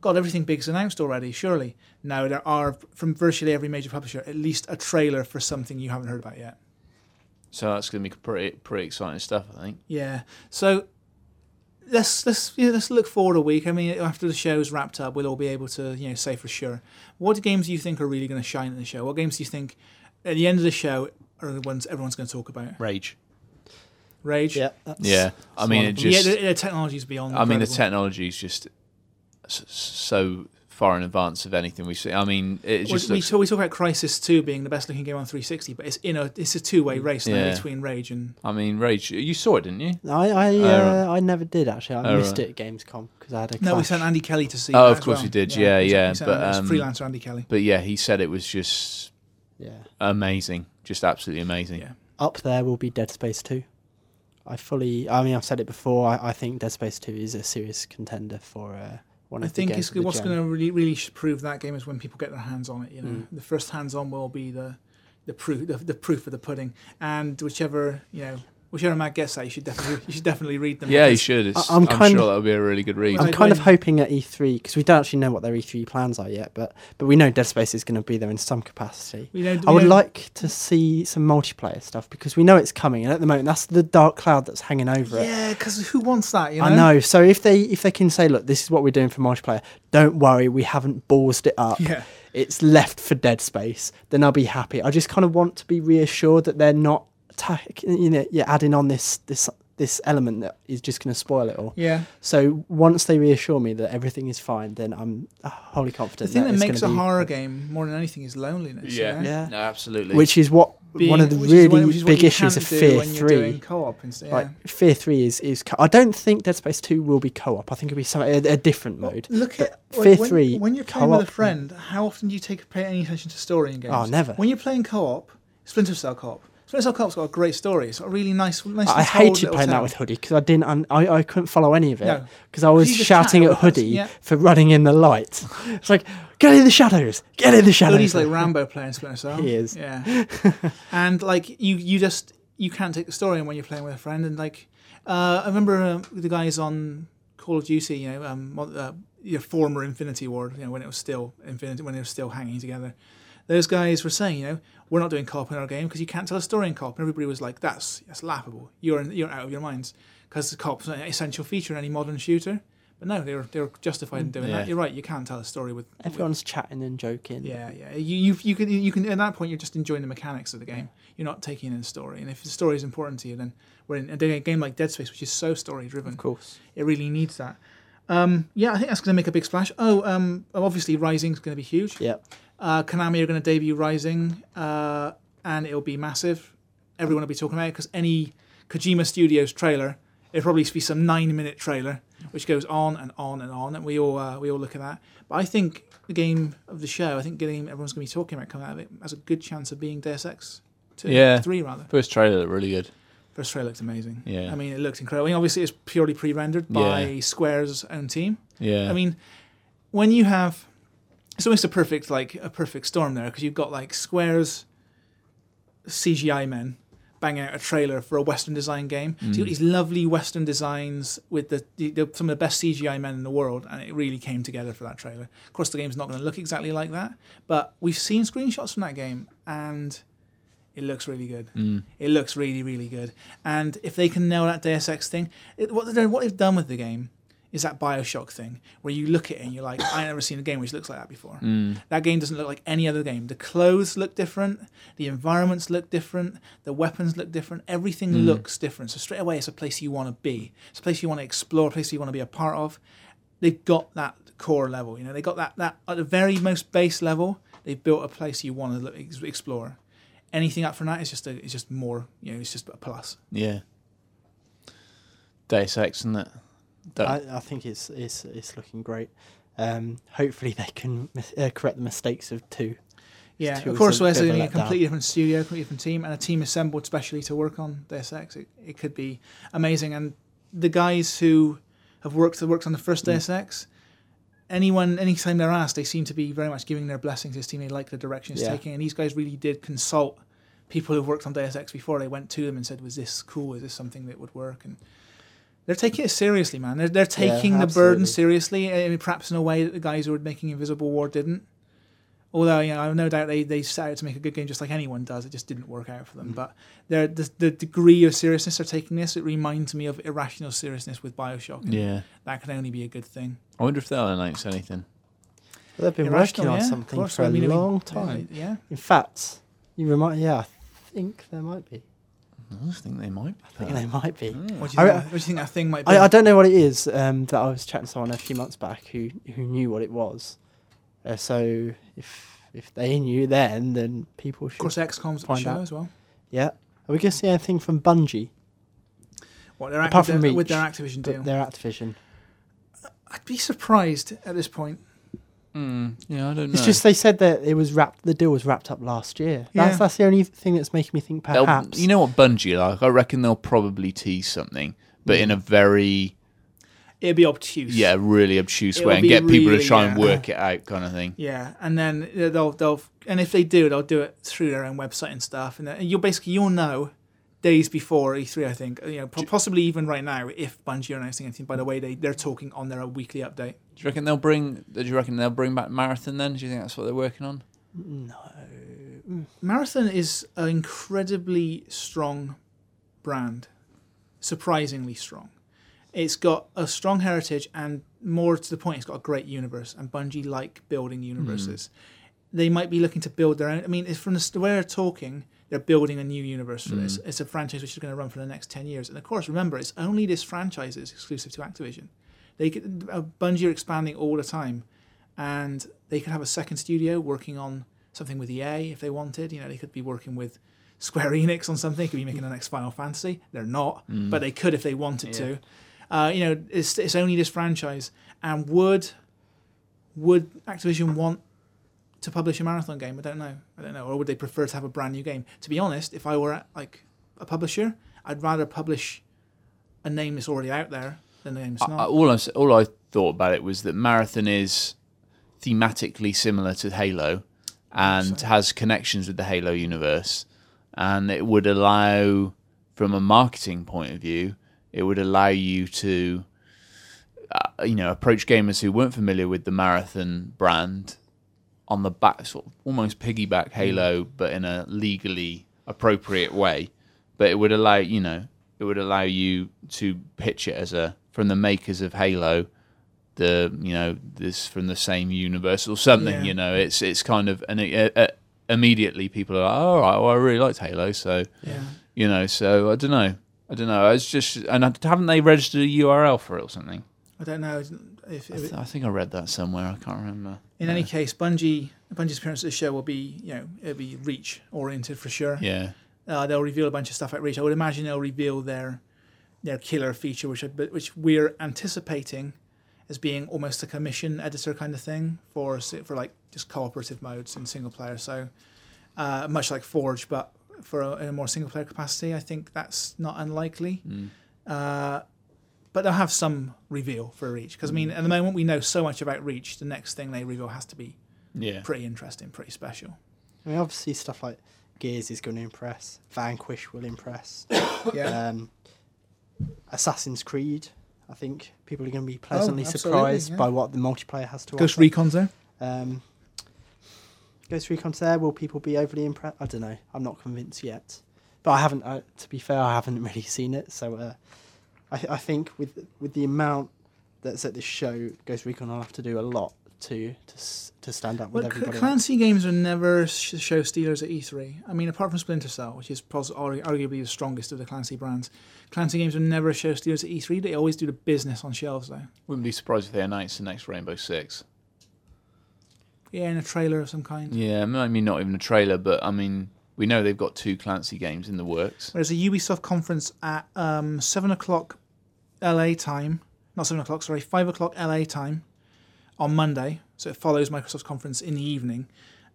"God, everything big's announced already." Surely, no. There are from virtually every major publisher at least a trailer for something you haven't heard about yet. So that's going to be pretty pretty exciting stuff, I think. Yeah. So let's let's yeah, let's look forward a week. I mean, after the show's wrapped up, we'll all be able to you know say for sure. What games do you think are really going to shine at the show? What games do you think at the end of the show are the ones everyone's going to talk about? Rage. Rage. yeah, that's, Yeah, I mean, it one of them. just. yeah. The, the technology's beyond. I mean, the incredible. technology is just so far in advance of anything we see. I mean, it Well, just we, looks. talk, we talk about Crysis Two being the best looking game on 360, but it's in a it's a two way race now Yeah. between Rage and I mean, Rage. You saw it, didn't you? I I, Oh, uh, I never did actually. I Oh, missed right. it at Gamescom because I had a no, we sent Andy Kelly to see. Oh, of course well. we did. Yeah, we sent- yeah, sent but, him um, freelancer Andy Kelly. But yeah, he said it was just Yeah, amazing, just absolutely amazing. Yeah. up there will be Dead Space Two. I fully. I mean, I've said it before. I, I think Dead Space Two is a serious contender for uh, one I think it's, what's going to really really prove that game is when people get their hands on it. You know, Mm. the first hands on will be the the proof the, the proof of the pudding, and whichever you know whichever Matt gets that, you should definitely you should definitely read them. Yeah, you should. It's, I- I'm I'm, kind sure of- that would be a really good read. I'm kind of hoping at E3 because we don't actually know what their E3 plans are yet, but but we know Dead Space is going to be there in some capacity. We know, I we would know- like to see some multiplayer stuff because we know it's coming, and at the moment that's the dark cloud that's hanging over it. Yeah, because who wants that? You know? I know. So if they if they can say, look, this is what we're doing for multiplayer, don't worry, we haven't ballsed it up. Yeah. It's left for Dead Space. Then I'll be happy. I just kind of want to be reassured that they're not, ta- you know, you're adding on this this this element that is just going to spoil it all. Yeah. So once they reassure me that everything is fine, then I'm uh, wholly The thing that it's makes a be- horror game more than anything is loneliness. you yeah. Yeah. No, absolutely. which is what Being- one of the really is what big issues of Fear when you're Three. doing co-op and. Yeah. Like Fear Three is is. Co- I don't think Dead Space Two will be co-op. I think it'll be some a, a different mode. Look at But like, Fear when, 3 when you're playing with a friend. How often do you take pay any attention to story in games? Oh, never. When you're playing co-op, Splinter Cell co-op. Cell co-op's got a great story. It's got a really nice, nice. I hated playing that with Hoodie because I didn't. un- I, I couldn't follow any of it No. because I was shouting at all the time, Hoodie yeah. for running in the light. It's like get in the shadows, get in the shadows. Hoodie's like Rambo playing Splinter Cell. He is. Yeah. and like you, you just you can't take the story in when you're playing with a friend. And like uh, I remember uh, the guys on Call of Duty, you know, um, uh, your former Infinity Ward, you know, when it was still Infinity, when they were still hanging together. Those guys were saying, you know, we're not doing co-op in our game because you can't tell a story in co-op. And everybody was like, that's that's laughable. You're you're out of your minds because co-op's an essential feature in any modern shooter. But no, they're they were justified in doing Yeah. that. You're right. You can't tell a story with with- Everyone's chatting and joking. yeah, yeah. You, you, you can, you can. At that point, you're just enjoying the mechanics of the game. You're not taking in the story. And if the story is important to you, then we're in a game like Dead Space, which is so story driven. of course. It really needs that. Um, yeah, I think that's going to make a big splash. Oh, um, obviously, Rising is going to be huge. Yeah. Uh, Konami are going to debut Rising, uh, and it'll be massive. Everyone will be talking about it because any Kojima Studios trailer, it'll probably be some nine-minute trailer which goes on and on and on, and we all uh, we all look at that. But I think the game of the show, I think the game everyone's going to be talking about coming out of it has a good chance of being Deus Ex. Two, Yeah. three rather. First trailer looked really good. First trailer looked amazing. Yeah. I mean, it looked incredible. I mean, obviously, it's purely pre-rendered by Yeah. Square's own team. Yeah. I mean, when you have, it's almost a perfect like a perfect storm there because you've got like Square's CGI men banging out a trailer for a Western design game. So you got mm. these lovely Western designs with the, the, the some of the best CGI men in the world, and it really came together for that trailer. Of course, the game's not going to look exactly like that, but we've seen screenshots from that game, and it looks really good. Mm. It looks really, really good. And if they can nail that Deus Ex thing, it, what, what they've done with the game is that Bioshock thing, where you look at it and you're like, I've never seen a game which looks like that before. Mm. That game doesn't look like any other game. The clothes look different, the environments look different, the weapons look different, everything mm. looks different. So straight away, it's a place you want to be. It's a place you want to explore, a place you want to be a part of. They've got that core level, you know. They got that that at the very most base level. They've built a place you want to look, ex- explore. Anything up from that is just a, it's just more, you know, it's just a plus. yeah. Deus Ex, isn't it? Don't- I, I think it's it's it's looking great. Um, hopefully they can mis- uh, correct the mistakes of two. Yeah, two of course, a there's bit a, of a a letdown. completely different studio, completely different team, and a team assembled specially to work on Deus Ex. It, it could be amazing. And the guys who have worked worked on the first Mm. Deus Ex, anyone, anytime they're asked, they seem to be very much giving their blessings to this team. They like the direction it's Yeah. taking, and these guys really did consult people who've worked on Deus Ex before. They went to them and said, "Was this cool? Is this something that would work?" And they're taking it seriously, man. They're, they're taking the burden seriously, I mean, perhaps in a way that the guys who were making Invisible War didn't. Although, you know, I have no doubt they, they set out to make a good game just like anyone does. It just didn't work out for them. Mm. But the, the degree of seriousness they're taking this, it reminds me of irrational seriousness with Bioshock. and yeah. That can only be a good thing. I wonder if they'll announce anything. But they've been Irrational, working on yeah, something for I a mean, I mean, long time. Yeah. In fact, you remind yeah, I think there might be. I just think they might. I think there might be. What do you, I- think, what do you think that thing might be? I, I don't know what it is um, that I was chatting to someone a few months back who who knew what it was. Uh, so if if they knew then, then people should. of course, XCOM's at the find show out. as well. Yeah. Are we going to see anything from Bungie? What, they're Apart active, from with their Reach, Activision But deal. Their Activision. I'd be surprised at this point. Mm, yeah, I don't know. It's just they said that it was wrapped. The deal was wrapped up last year. Yeah. That's that's the only thing that's making me think They'll- perhaps. you know what Bungie like? I reckon they'll probably tease something, but in a very It'd be obtuse. yeah, really obtuse It'll way and be get people to really, try and yeah. work it out, kind of thing. Yeah, and then they'll they'll and if they do, they'll do it through their own website and stuff, and you'll basically you'll know days before E3. I think you know possibly even right now if Bungie are announcing anything. By the way, they they're talking on their weekly update. Do you reckon they'll bring? Do you reckon they'll bring back Marathon then? Do you think that's what they're working on? No. Marathon is an incredibly strong brand, surprisingly strong. It's got a strong heritage and more to the point, it's got a great universe. And Bungie like building universes. Hmm. They might be looking to build their own. I mean, it's from the, the way they're talking, they're building a new universe for this. It's a franchise which is going to run for the next ten years. And of course, remember, it's only this franchise is exclusive to Activision. They could, uh, Bungie are expanding all the time, and they could have a second studio working on something with EA if they wanted. You know, they could be working with Square Enix on something. They could be making the next Final Fantasy. They're not, but they could if they wanted to. Uh, you know, it's it's only this franchise, and would would Activision want to publish a marathon game? I don't know. I don't know. Or would they prefer to have a brand new game? To be honest, if I were at, like a publisher, I'd rather publish a name that's already out there than a name that's I, not. all I all I thought about it was that Marathon is thematically similar to Halo, and So- has connections with the Halo universe, and it would allow, from a marketing point of view, it would allow you to, uh, you know, approach gamers who weren't familiar with the Marathon brand on the back, sort of almost piggyback Halo, but in a legally appropriate way. But it would allow, you know, it would allow you to pitch it as a from the makers of Halo, the you know this from the same universe or something. Yeah. You know, it's it's kind of and it, uh, uh, immediately people are like, oh, all right, well, I really liked Halo, so yeah. you know, so I don't know. I don't know. It's just, and haven't they registered a URL for it or something? I don't know if, I, if th- I think I read that somewhere. I can't remember. in any case, Bungie Bungie's appearance at the show will be you know it'll be Reach oriented for sure. Yeah, Uh, they'll reveal a bunch of stuff at Reach. I would imagine they'll reveal their their killer feature, which I, which we're anticipating as being almost a commission editor kind of thing for for like just cooperative modes in single player. So uh, much like Forge, but for a, in a more single player capacity, I think that's not unlikely. Uh, but they'll have some reveal for Reach because I mean, at the moment we know so much about Reach. The next thing they reveal has to be yeah. pretty interesting, pretty special. I mean, obviously, stuff like Gears is going to impress. Vanquish will impress. Yeah. um, Assassin's Creed, I think people are going to be pleasantly Oh, surprised yeah. by what the multiplayer has to Ghost offer. Recon's there. Um, Ghost Recon's there. Will people be overly impressed? I don't know. I'm not convinced yet. But I haven't. Uh, to be fair, I haven't really seen it. So uh, I, I think with with the amount that's at this show, Ghost Recon will have to do a lot to to to stand up with Well, Cl- everybody. else. Clancy games are never sh- show stealers at E3. I mean, apart from Splinter Cell, which is pos- arguably the strongest of the Clancy brands, Clancy games are never show stealers at E3. They always do the business on shelves, though. Wouldn't be surprised if they announced the next Rainbow Six. Yeah, in a trailer of some kind. Yeah, I mean, not even a trailer, but I mean, we know they've got two Clancy games in the works. There's a Ubisoft conference at um, 7 o'clock LA time. Not 7 o'clock, sorry, 5 o'clock LA time on Monday. So it follows Microsoft's conference in the evening,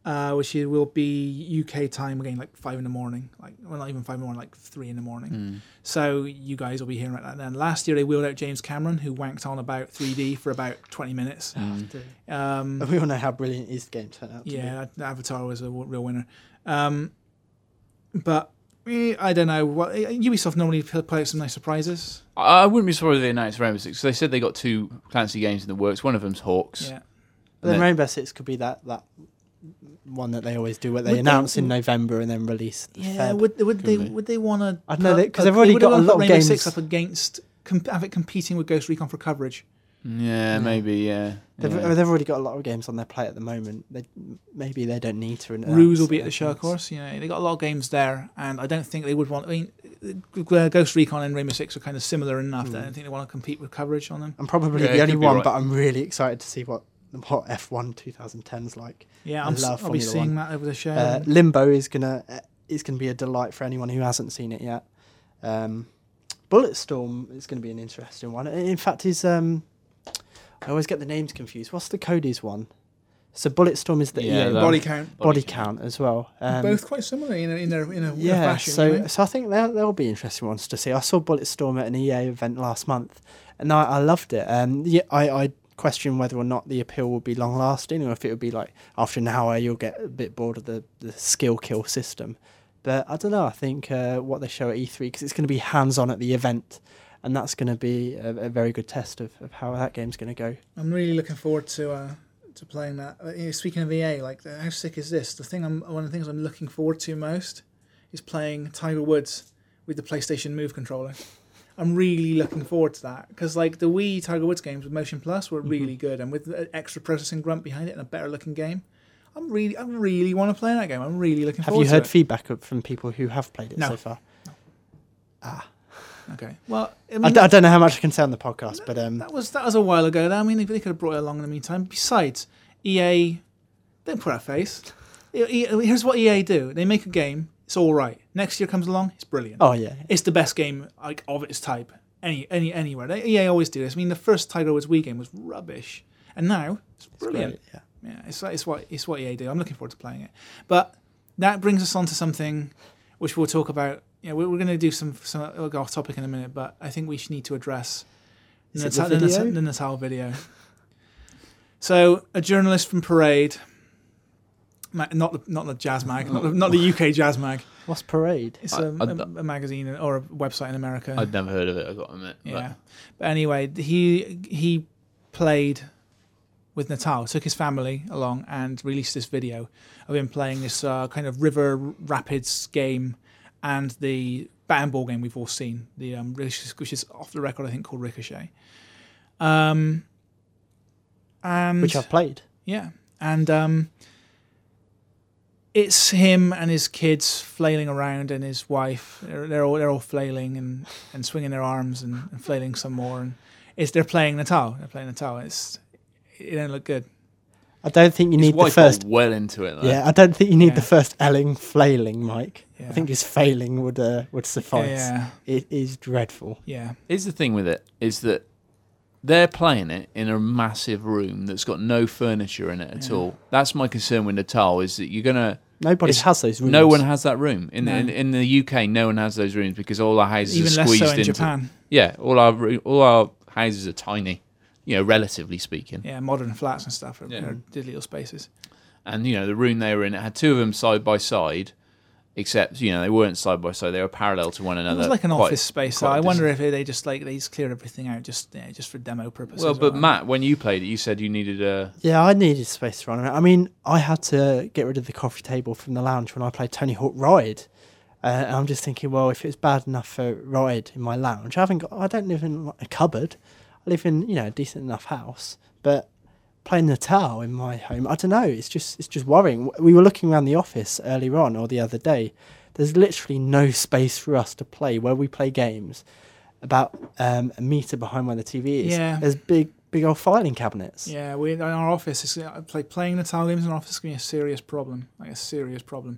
uh, which it will be UK time again, like 5 in the morning. Like, well, not even 5 in the morning, like 3 in the morning. So you guys will be hearing about that then. Last year they wheeled out James Cameron, who wanked on about 3D for about 20 minutes. Um, we all know how brilliant his game turned out. To be. yeah, that- Avatar was a real winner. Um, but eh, I don't know. What, eh, Ubisoft normally p- play out some nice surprises. I I wouldn't be surprised if they announced Rainbow Six. 'cause they said they got two Clancy games in the works. One of them's HAWX. Yeah. But then And Rainbow Six could be that that one that they always do, where they Would they- announce in November and then release. Yeah, Feb. would would they Could be. would they want to? I don't know, they- 'cause they've already got a lot of Rainbow Six games- up against com- have it competing with Ghost Recon for coverage. Yeah, maybe. Yeah. They've, yeah. they've already got a lot of games on their plate at the moment. They maybe they don't need to. Ruse will be at the show, of course. You know, they got a lot of games there, and I don't think they would want. I mean, uh, Ghost Recon and Rainbow Six are kind of similar enough that I don't think they want to compete with coverage on them. I'm probably Yeah, the only one, right. but I'm really excited to see what what F1 2010's like. Yeah, I I'm, love I'll be seeing One. that over the show. Uh, Limbo is gonna uh, is gonna be a delight for anyone who hasn't seen it yet. Um, Bulletstorm is going to be an interesting one. In fact, is um, I always get the names confused. What's the Codies one? So Bulletstorm is the Yeah, EA that- body count. body count as well. Um, Both quite similar in a, in a, in a, yeah, fashion. so you so I think there there'll be interesting ones to see. I saw Bulletstorm at an EA event last month, and I, I loved it. Um, yeah, I, I question whether or not the appeal will be long lasting, or if it would be like after an hour you'll get a bit bored of the, the skill kill system. But I don't know. I think uh, what they show at E3 because it's going to be hands-on at the event, and that's going to be a, a very good test of, of how that game's going to go. I'm really looking forward to uh, to playing that. Uh, you know, speaking of EA, like how sick is this? The thing I'm one of the things I'm looking forward to most is playing Tiger Woods with the PlayStation Move controller. I'm really looking forward to that because like the Wii Tiger Woods games with Motion Plus were really good, and with the extra processing grunt behind it and a better looking game, I'm really I really want to play that game. I'm really looking Have forward you heard to feedback from people who have played it No. so far? it. Okay, well, I I, mean, d- I don't know how much I can say on the podcast, but um, That was that was a while ago. I mean, they, they could have brought it along in the meantime. Besides, EA don't put our face. Here's what EA do: they make a game. It's all right. Next year comes along, it's brilliant. oh yeah, It's the best game like of its type any any anywhere. They, EA always do this. I mean, the first Tiger Woods Wii game was rubbish, and now it's It's brilliant. great, yeah. Yeah, it's it's what it's what EA do. I'm looking forward to playing it. But that brings us on to something which we'll talk about. You know, we're, we're going to do some some we'll go off topic in a minute, but I think we should need to address the, Natal, the, Natal, video? the Natal video. So a journalist from Parade, not the not the Jazz Mag, not the, not the UK Jazz Mag. What's Parade? It's I- a, I- a, a magazine or a website in America. I'd never heard of it. I got to admit. but- Yeah. But anyway, he he played with Natal, took his family along, and released this video of him playing this uh, kind of river rapids game and the bat and ball game we've all seen, the um, which is- off the record, I think, called Ricochet. Um, and Which I've played. yeah, and um, it's him and his kids flailing around, and his wife. They're, they're all they're all flailing and, and swinging their arms and, and flailing some more, and it's they're playing Natal. They're playing Natal. It's it don't look good. I don't think you His need the wife got first. well into it. Though. Yeah, I don't think you need Yeah. the first elling flailing, Mike. Yeah. I think just failing would uh, would suffice. Yeah, It is dreadful. yeah, Here's the thing with it is that they're playing it in a massive room that's got no furniture in it at Yeah. all. That's my concern with Natal is that you're gonna. Nobody has those rooms. No one has that room in, No. in in the UK. No one has those rooms because all our houses even are less so in into. Japan. Yeah, all our all our houses are tiny. You know, relatively speaking. Yeah, modern flats and stuff are, Yeah. are did little spaces. And you know, the room they were in, it had two of them side by side, except you know they weren't side by side; they were parallel to one It another. was like an quite- office space. So I wonder if they just like they just cleared everything out just yeah, just for demo purposes. Well, but. Matt, when you played it, you said you needed a. Yeah, I needed space to run around. I mean, I had to get rid of the coffee table from the lounge when I played Tony Hawk Ride. Uh, and I'm just thinking, well, if it's bad enough for Ride in my lounge, I haven't got. I don't live in like, a cupboard. I live in you know a decent enough house, but playing Natal in my home, I don't know. It's just it's just worrying. We were looking around the office earlier on or the other day. There's literally no space for us to play where we play games. About um, a meter behind where the TV is, Yeah. there's big big old filing cabinets. Yeah, we in our office. It's uh, like playing Natal games in our office is going to be a serious problem. Like a serious problem.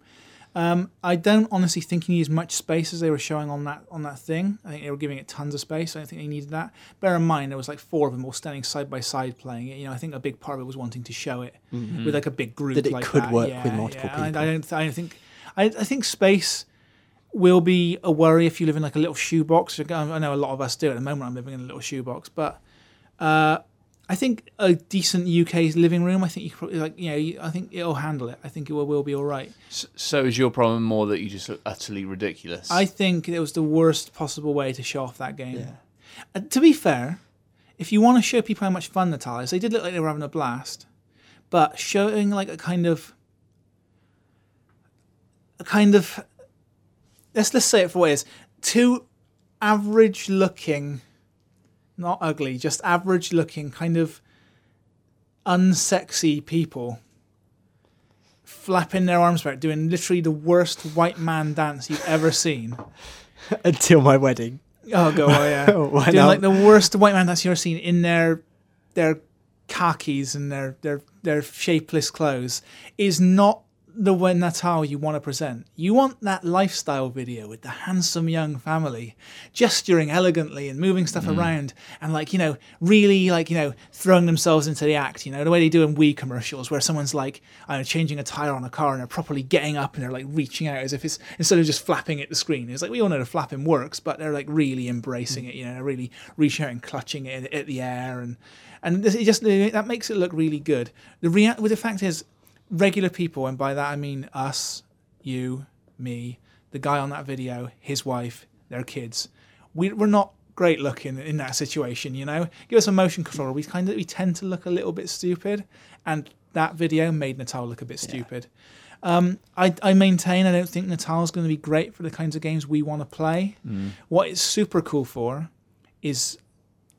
Um, I don't honestly think he needs as much space as they were showing on that on that thing. I think they were giving it tons of space. I don't think they needed that. Bear in mind, there was like four of them all standing side by side playing it. You know, I think a big part of it was wanting to show it with like a big group That it like could that. work Yeah, with multiple yeah. People. I, I don't. I don't think. I, I think space will be a worry if you live in like a little shoebox. I know a lot of us do at the moment. I'm living in a little shoebox, but uh, I think a decent UK living room. I think you could probably like you know. I think it'll handle it. I think it will, will be all right. S- So is your problem more that you just look utterly ridiculous? I think it was the worst possible way to show off that game. Yeah. Uh, to be fair, if you want to show people how much fun Natal is, they did look like they were having a blast. But showing like a kind of, a kind of, let's let's say it for what it is, two average-looking, not ugly, just average-looking, kind of unsexy people flapping their arms about, doing literally the worst white man dance you've ever seen. Until my wedding. Oh, go oh, yeah. Why Doing not? like the worst white man that's you've ever seen in their their khakis and their their their shapeless clothes is not the way Natal you want to present. You want that lifestyle video with the handsome young family gesturing elegantly and moving stuff mm. around and like, you know, really like, you know, throwing themselves into the act, you know, the way they do in Wii commercials where someone's like, I don't know, changing a tire on a car and they're properly getting up and they're like reaching out as if it's instead of just flapping at the screen. It's like we all know the flapping works, but they're like really embracing mm. it, you know, they're really reaching out and clutching it at the air and and this- it just that makes it look really good. The rea- well, the fact is, regular people, and by that I mean us, you, me, the guy on that video, his wife, their kids. We, we're not great looking in that situation, you know. Give us a motion controller, we kind of we tend to look a little bit stupid, and that video made Natal look a bit stupid. Um, I, I maintain I don't think Natal's going to be great for the kinds of games we want to play. What it's super cool for is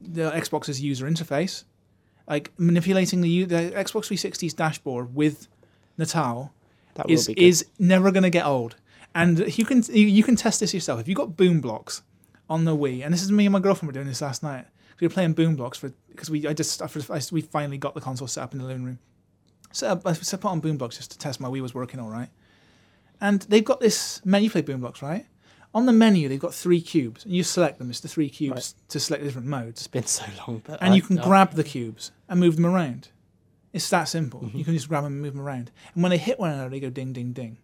the Xbox's user interface, like manipulating the, the Xbox 360's dashboard with Natal That is is never going to get old. And you can you, can test this yourself. If you got Boom Blox on the Wii, and this is me and my girlfriend were doing this last night. We were playing Boom Blox for because we I just I, I, we finally got the console set up in the living room. Uh, set up I set put on Boom Blox just to test my Wii was working all right. And they've got this menu. You play Boom Blox, right? On the menu, they've got three cubes, and you select them. It's the three cubes to select the different modes It's been so long, but and I- you can I- grab the cubes and move them around. It's that simple. Mm-hmm. You can just grab them and move them around. And when they hit one another, they go ding, ding, ding.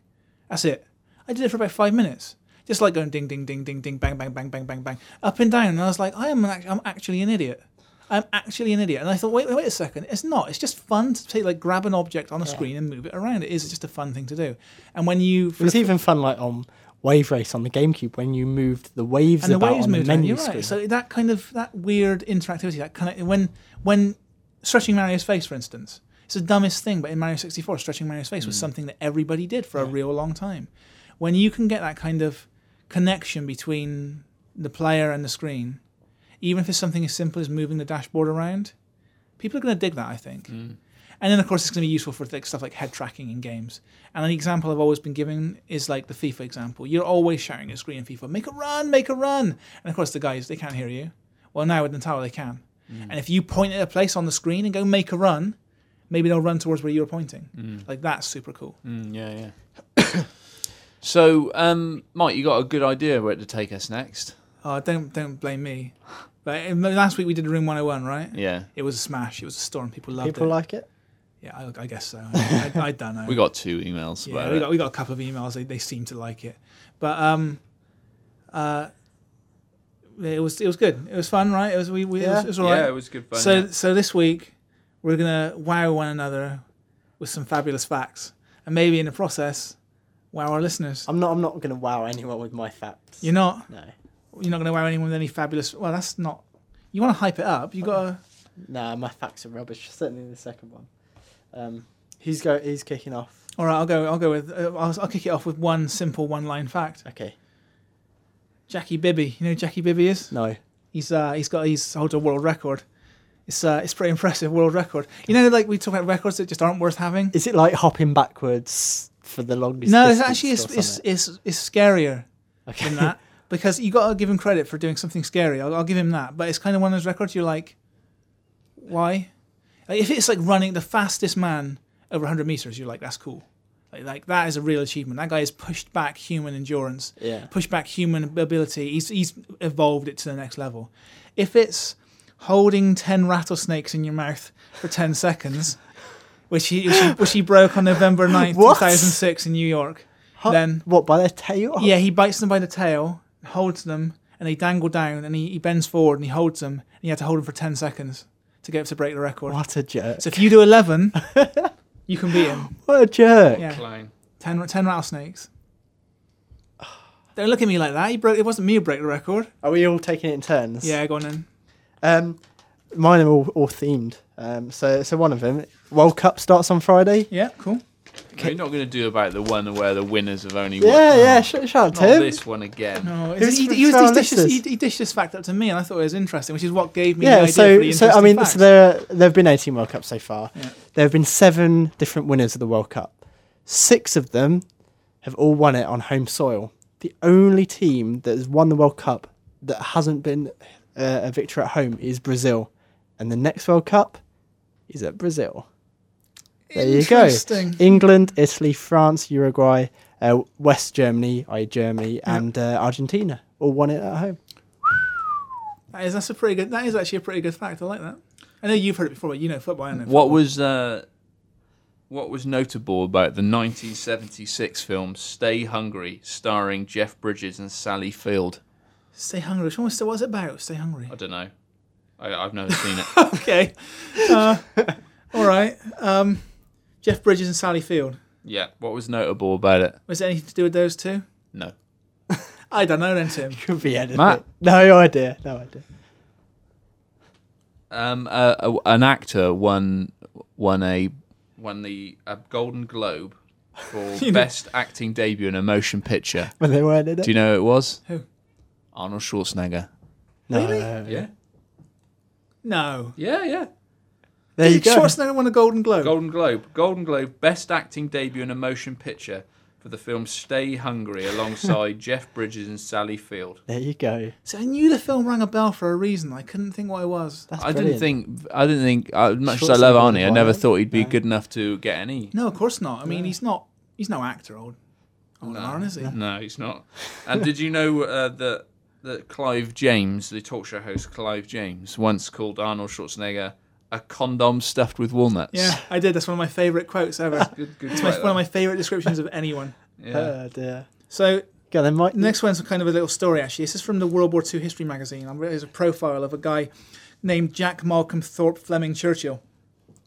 That's it. I did it for about five minutes, just like going ding, ding, ding, ding, ding, bang, bang, bang, bang, bang, bang, up and down. And I was like, I am, an, I'm actually an idiot. I'm actually an idiot. And I thought, wait, wait, wait a second. It's not. It's just fun to say, like, grab an object on a screen and move it around. It is just a fun thing to do. And when you, It was even fun, like on Wave Race on the GameCube when you moved the waves and the about waves on the moved around. menu screen. right. So that kind of that weird interactivity, that kind of when when stretching Mario's face, for instance, it's the dumbest thing, but in Mario 64, stretching Mario's face was hmm. something that everybody did for a real long time. When you can get that kind of connection between the player and the screen, even if it's something as simple as moving the dashboard around, people are going to dig that. I think. Hmm. And then, of course, it's going to be useful for stuff like head tracking in games. And an example I've always been giving is like the FIFA example. You're always shouting at screen in FIFA, make a run, make a run. And of course, the guys, they can't hear you. Well, now with Nintendo, they can. And if you point at a place on the screen and go make a run, maybe they'll run towards where you're pointing. Like, that's super cool. Mm, yeah, yeah. so, um, Mike, you got a good idea where to take us next? Oh, don't don't blame me. But um, last week we did Room 101, right? Yeah, It was a smash. It was a storm. People loved People it. People like it. yeah, I, I guess so. I, I, I don't know. we got two emails Yeah, about we it. got we got a couple of emails. They they seem to like it, but um, uh, it was it was good. It was fun, right? It was we, we it, was, Yeah. it was all right. Yeah, it was good fun. so yeah. so this week we're gonna wow one another with some fabulous facts, and maybe in the process, wow our listeners. I'm not. I'm not going to wow anyone with my facts. You're not No. you're not gonna wow anyone with any fabulous. Well, that's not. You want to hype it up. You gotta. Nah, my facts are rubbish. Certainly the second one. Um, he's go. He's kicking off. All right, I'll go. I'll go with. Uh, I'll, I'll kick it off with one simple one line fact. Okay. Jackie Bibby. You know who Jackie Bibby is? No. He's uh he's got he's holds a world record. It's uh it's pretty impressive world record. You know, like we talk about records that just aren't worth having. Is it like hopping backwards for the longest? No, it's actually it's it's, it's it's scarier okay. than that because you got to give him credit for doing something scary. I'll, I'll give him that. But it's kind of one of those records you're like, why? Like, if it's like running the fastest man over 100 meters, you're like, that's cool. Like, that is a real achievement. That guy has pushed back human endurance Yeah. push back human ability. He's he's evolved it to the next level. If it's holding ten rattlesnakes in your mouth for ten seconds, which he which he, which he broke on November 9th, What? 2006 in New York, Huh? then What by their tail? yeah, he bites them by the tail, holds them, and they dangle down, and he, he bends forward and he holds them, and you have to hold them for ten seconds to get to break the record. What a jerk! So if you do eleven, you can beat him. What a jerk! Yeah, Clown. 10, 10 rattlesnakes. Don't look at me like that. You broke. It wasn't me who broke the record. Are we all taking it in turns? Yeah, go on then. Um, mine are all, all themed. Um, so so one of them, World Cup starts on Friday. Yeah, cool. No, You're not going to do about the one where the winners have only won. Yeah, yeah. Sh- shout out Not Tim. this one again. No, Who's he, he, was, he, dished this, he, dished this fact up to me, and I thought it was interesting, which is what gave me the Yeah. idea So the so I mean, facts. so there there have been 18 World Cups so far. Yeah. There have been seven different winners of the World Cup. Six of them have all won it on home soil. The only team that has won the World Cup that hasn't been uh, a victor at home is Brazil, and the next World Cup is at Brazil. There you go. England, Italy, France, Uruguay, uh, West Germany, i.e. Germany, and uh, Argentina all won it at home. That is that's a pretty good. That is actually a pretty good fact. I like that. I know you've heard it before, but you know football. I know What football. was uh, what was notable about the 1976 film Stay Hungry, starring Jeff Bridges and Sally Field? Stay hungry. Which one was, what was it about? Stay hungry. I don't know. I, I've never seen it. okay. Uh, all right. Um, Jeff Bridges and Sally Field. Yeah. What was notable about it? Was it anything to do with those two? No. I don't know then, Tim. Could be anything. Matt? No idea. No idea. Um, uh, an actor won won a won the a Golden Globe for You know- best acting debut in a motion picture. When they weren't in it. Do you know who it was? Who? Arnold Schwarzenegger. no. Yeah, No. yeah, yeah. There you go. Schwarzenegger won a Golden Globe. Golden Globe, Golden Globe, best acting debut in a motion picture for the film Stay Hungry, alongside Jeff Bridges and Sally Field. There you go. So I knew the film rang a bell for a reason. I couldn't think what it was. That's I brilliant. didn't think. I didn't think. Uh, much as I love Schwarzenegger Arnie, I never it. thought he'd be No. good enough to get any. No, of course not. I mean, he's not. He's no actor, old. Old No. Aaron, is he? No, he's not. And did you know uh, that that Clive James, the talk show host Clive James, once called Arnold Schwarzenegger a condom stuffed with walnuts? Yeah, I did. That's one of my favourite quotes ever. good, good. It's my, one of my favourite descriptions of anyone. yeah. Oh dear. So Go then, Mike. next one's kind of a little story. Actually, this is from the World War II history magazine. I'm- There's a profile of a guy named Jack Malcolm Thorpe Fleming Churchill,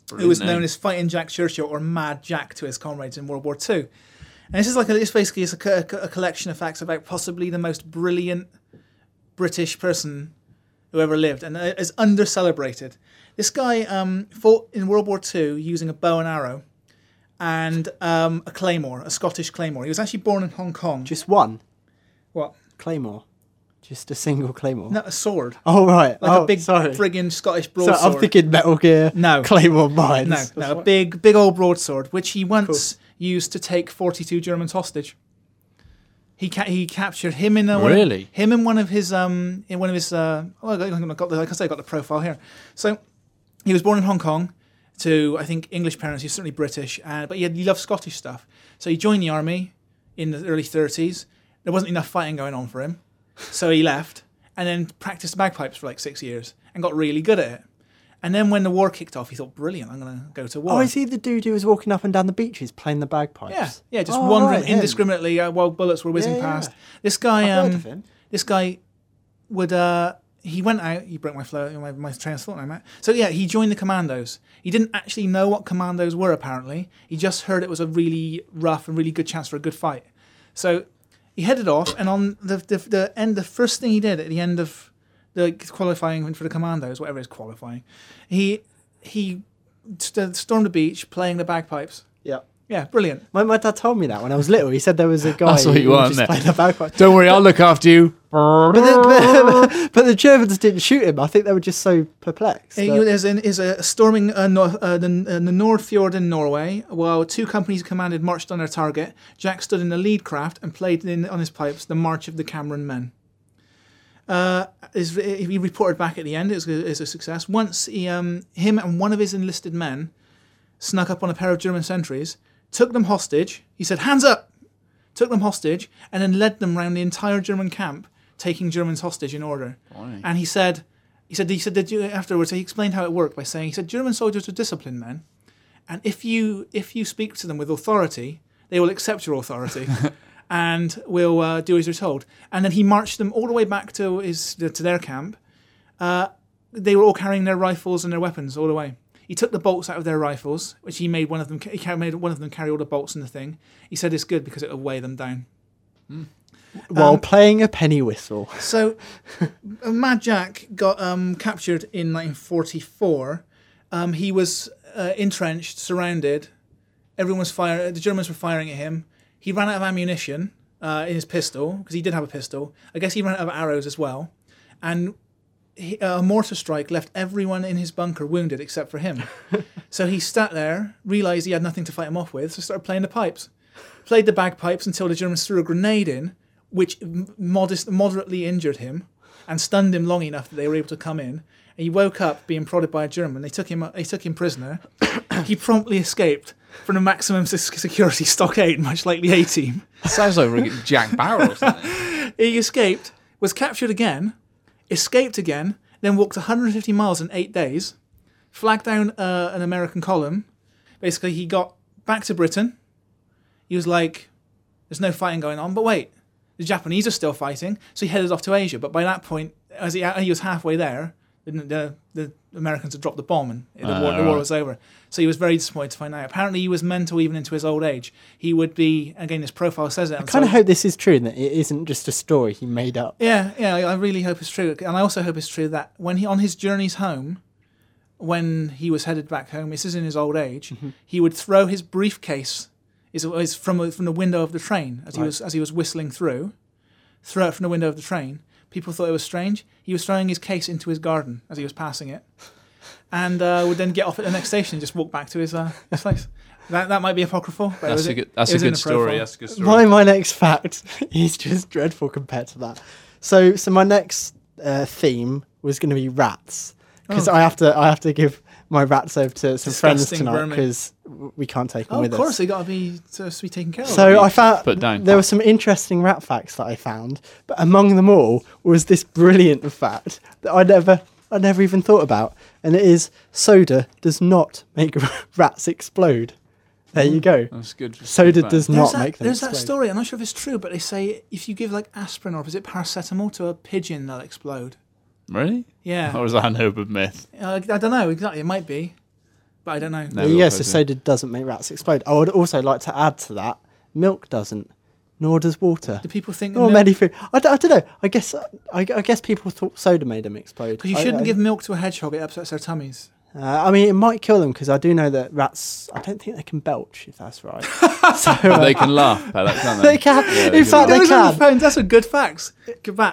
who Brilliant was known name. as Fighting Jack Churchill or Mad Jack to his comrades in World War II. And this is like a, this basically is a, co- a collection of facts about possibly the most brilliant British person who ever lived, and uh, is under celebrated. This guy um, fought in World War II using a bow and arrow and um, a claymore, a Scottish claymore. He was actually born in Hong Kong. Just one what? claymore. Just a single claymore. Not a sword, Oh right. like oh, a big sorry. friggin' Scottish broadsword. So. I'm thinking Metal Gear. No. Claymore mines. No, no, a big, big old broadsword, which he once used to take 42 Germans hostage. He ca- he captured him in a, one of- Really? him in one of his um in one of his uh oh, I got, I got the, like I say I got the profile here. So he was born in Hong Kong to I think English parents. He's certainly British, uh, but he, had, he loved Scottish stuff. So he joined the army in the early 30s. There wasn't enough fighting going on for him, so he left and then practiced bagpipes for like six years and got really good at it. And then when the war kicked off, he thought, "Brilliant! I'm going to go to war." Oh, is he the dude who was walking up and down the beaches playing the bagpipes? Yeah, yeah, just Oh, wandering right, indiscriminately uh, while bullets were whizzing Yeah, yeah. past. This guy, um, this guy would uh, he went out. You broke my flow, my, my train of thought now, Matt. So yeah, he joined the commandos. He didn't actually know what commandos were. Apparently, he just heard it was a really rough and really good chance for a good fight. So he headed off, and on the the, the end, the first thing he did at the end of the qualifying for the commandos, whatever it is qualifying, he he st- stormed the beach playing the bagpipes. Yeah. Yeah, brilliant. My, my dad told me that when I was little. He said there was a guy That's what you want, it? played the bagpipes. Don't worry, I'll look after you. But the, but, but the Germans didn't shoot him. I think they were just so perplexed. He that- is, in, is a storming uh, nor, uh, the, uh, the Nordfjord in Norway, while two companies commanded marched on their target. Jack stood in the lead craft and played in, on his pipes the March of the Cameron Men. Uh, is, he reported back at the end. It was, a- it was a success. Once he, um, him and one of his enlisted men snuck up on a pair of German sentries, took them hostage. He said, "Hands up!" Took them hostage and then led them round the entire German camp, taking Germans hostage in order. And he said, he said, he said that you, afterwards he explained how it worked by saying, he said, German soldiers are disciplined men, and if you if you speak to them with authority, they will accept your authority. And we'll uh, do as we're told. And then he marched them all the way back to his to their camp. Uh, they were all carrying their rifles and their weapons all the way. He took the bolts out of their rifles, which he made one of them. He made one of them carry all the bolts and the thing. He said it's good because it'll weigh them down. while um, playing a penny whistle. So, uh, Mad Jack got um, captured in 1944. Um, he was uh, entrenched, surrounded. Everyone was firing. The Germans were firing at him. He ran out of ammunition uh, in his pistol because he did have a pistol. I guess he ran out of arrows as well, and he, uh, a mortar strike left everyone in his bunker wounded except for him. so he sat there, realized he had nothing to fight him off with, so started playing the pipes. Played the bagpipes until the Germans threw a grenade in, which modest, moderately injured him and stunned him long enough that they were able to come in. And he woke up being prodded by a German. They took him. They took him prisoner. he promptly escaped from the maximum security stockade, much like the A Team. Sounds like Jack Bauer or something. He escaped, was captured again, escaped again, then walked 150 miles in eight days, flagged down uh, an American column. Basically, he got back to Britain. He was like, "There's no fighting going on." But wait, the Japanese are still fighting, so he headed off to Asia. But by that point, as he, he was halfway there, Didn't the the Americans had dropped the bomb and the, Ah, war, the war was over. So he was very disappointed to find out. Apparently, he was mental even into his old age. He would be again. His profile says it. I kind of so- hope this is true and that it isn't just a story he made up. Yeah, yeah. I I really hope it's true, and I also hope it's true that when he on his journeys home, when he was headed back home, this is in his old age, Mm-hmm. he would throw his briefcase is is from from the window of the train as he was as he was whistling through, throw it from the window of the train. People thought it was strange. He was throwing his case into his garden as he was passing it, and uh, would then get off at the next station and just walk back to his, uh, his place. That that might be apocryphal. But it That's was- a good. That's it a good story. That's a good story. My my next fact is just dreadful compared to that. So so my next uh, theme was going to be rats because Oh. I have to I have to give my rats over to some friends Disgusting tonight vermin. because we can't take them Oh, with of course, us. they got to be to be taken care of. So I found Put down. there were some interesting rat facts that I found, but among them all was this brilliant fact that I never I never even thought about, and it is soda does not make rats explode. There you mm. go. That's good. Soda Good does fact. not there's that, make them There's that explode. story. I'm not sure if it's true, but they say if you give like aspirin or is it paracetamol to a pigeon, they'll explode. Really? Yeah, Or was that an urban myth? uh, I don't know exactly. It might be, but I don't know. No. There you go. we'll So put it. soda doesn't make rats explode. I would also like to add to that: milk doesn't, nor does water. Do people think Or many food. I, d- I don't know. I guess I, I guess people thought soda made them explode. Because you I- shouldn't I- give milk to a hedgehog; it upsets their tummies. Uh, I mean, it might kill them because I do know that rats. I don't think they can belch, if that's right. so uh, they can laugh, Pella, can't they? they can. Yeah, in can fact, laugh. they Those can. the phones. That's a good fact.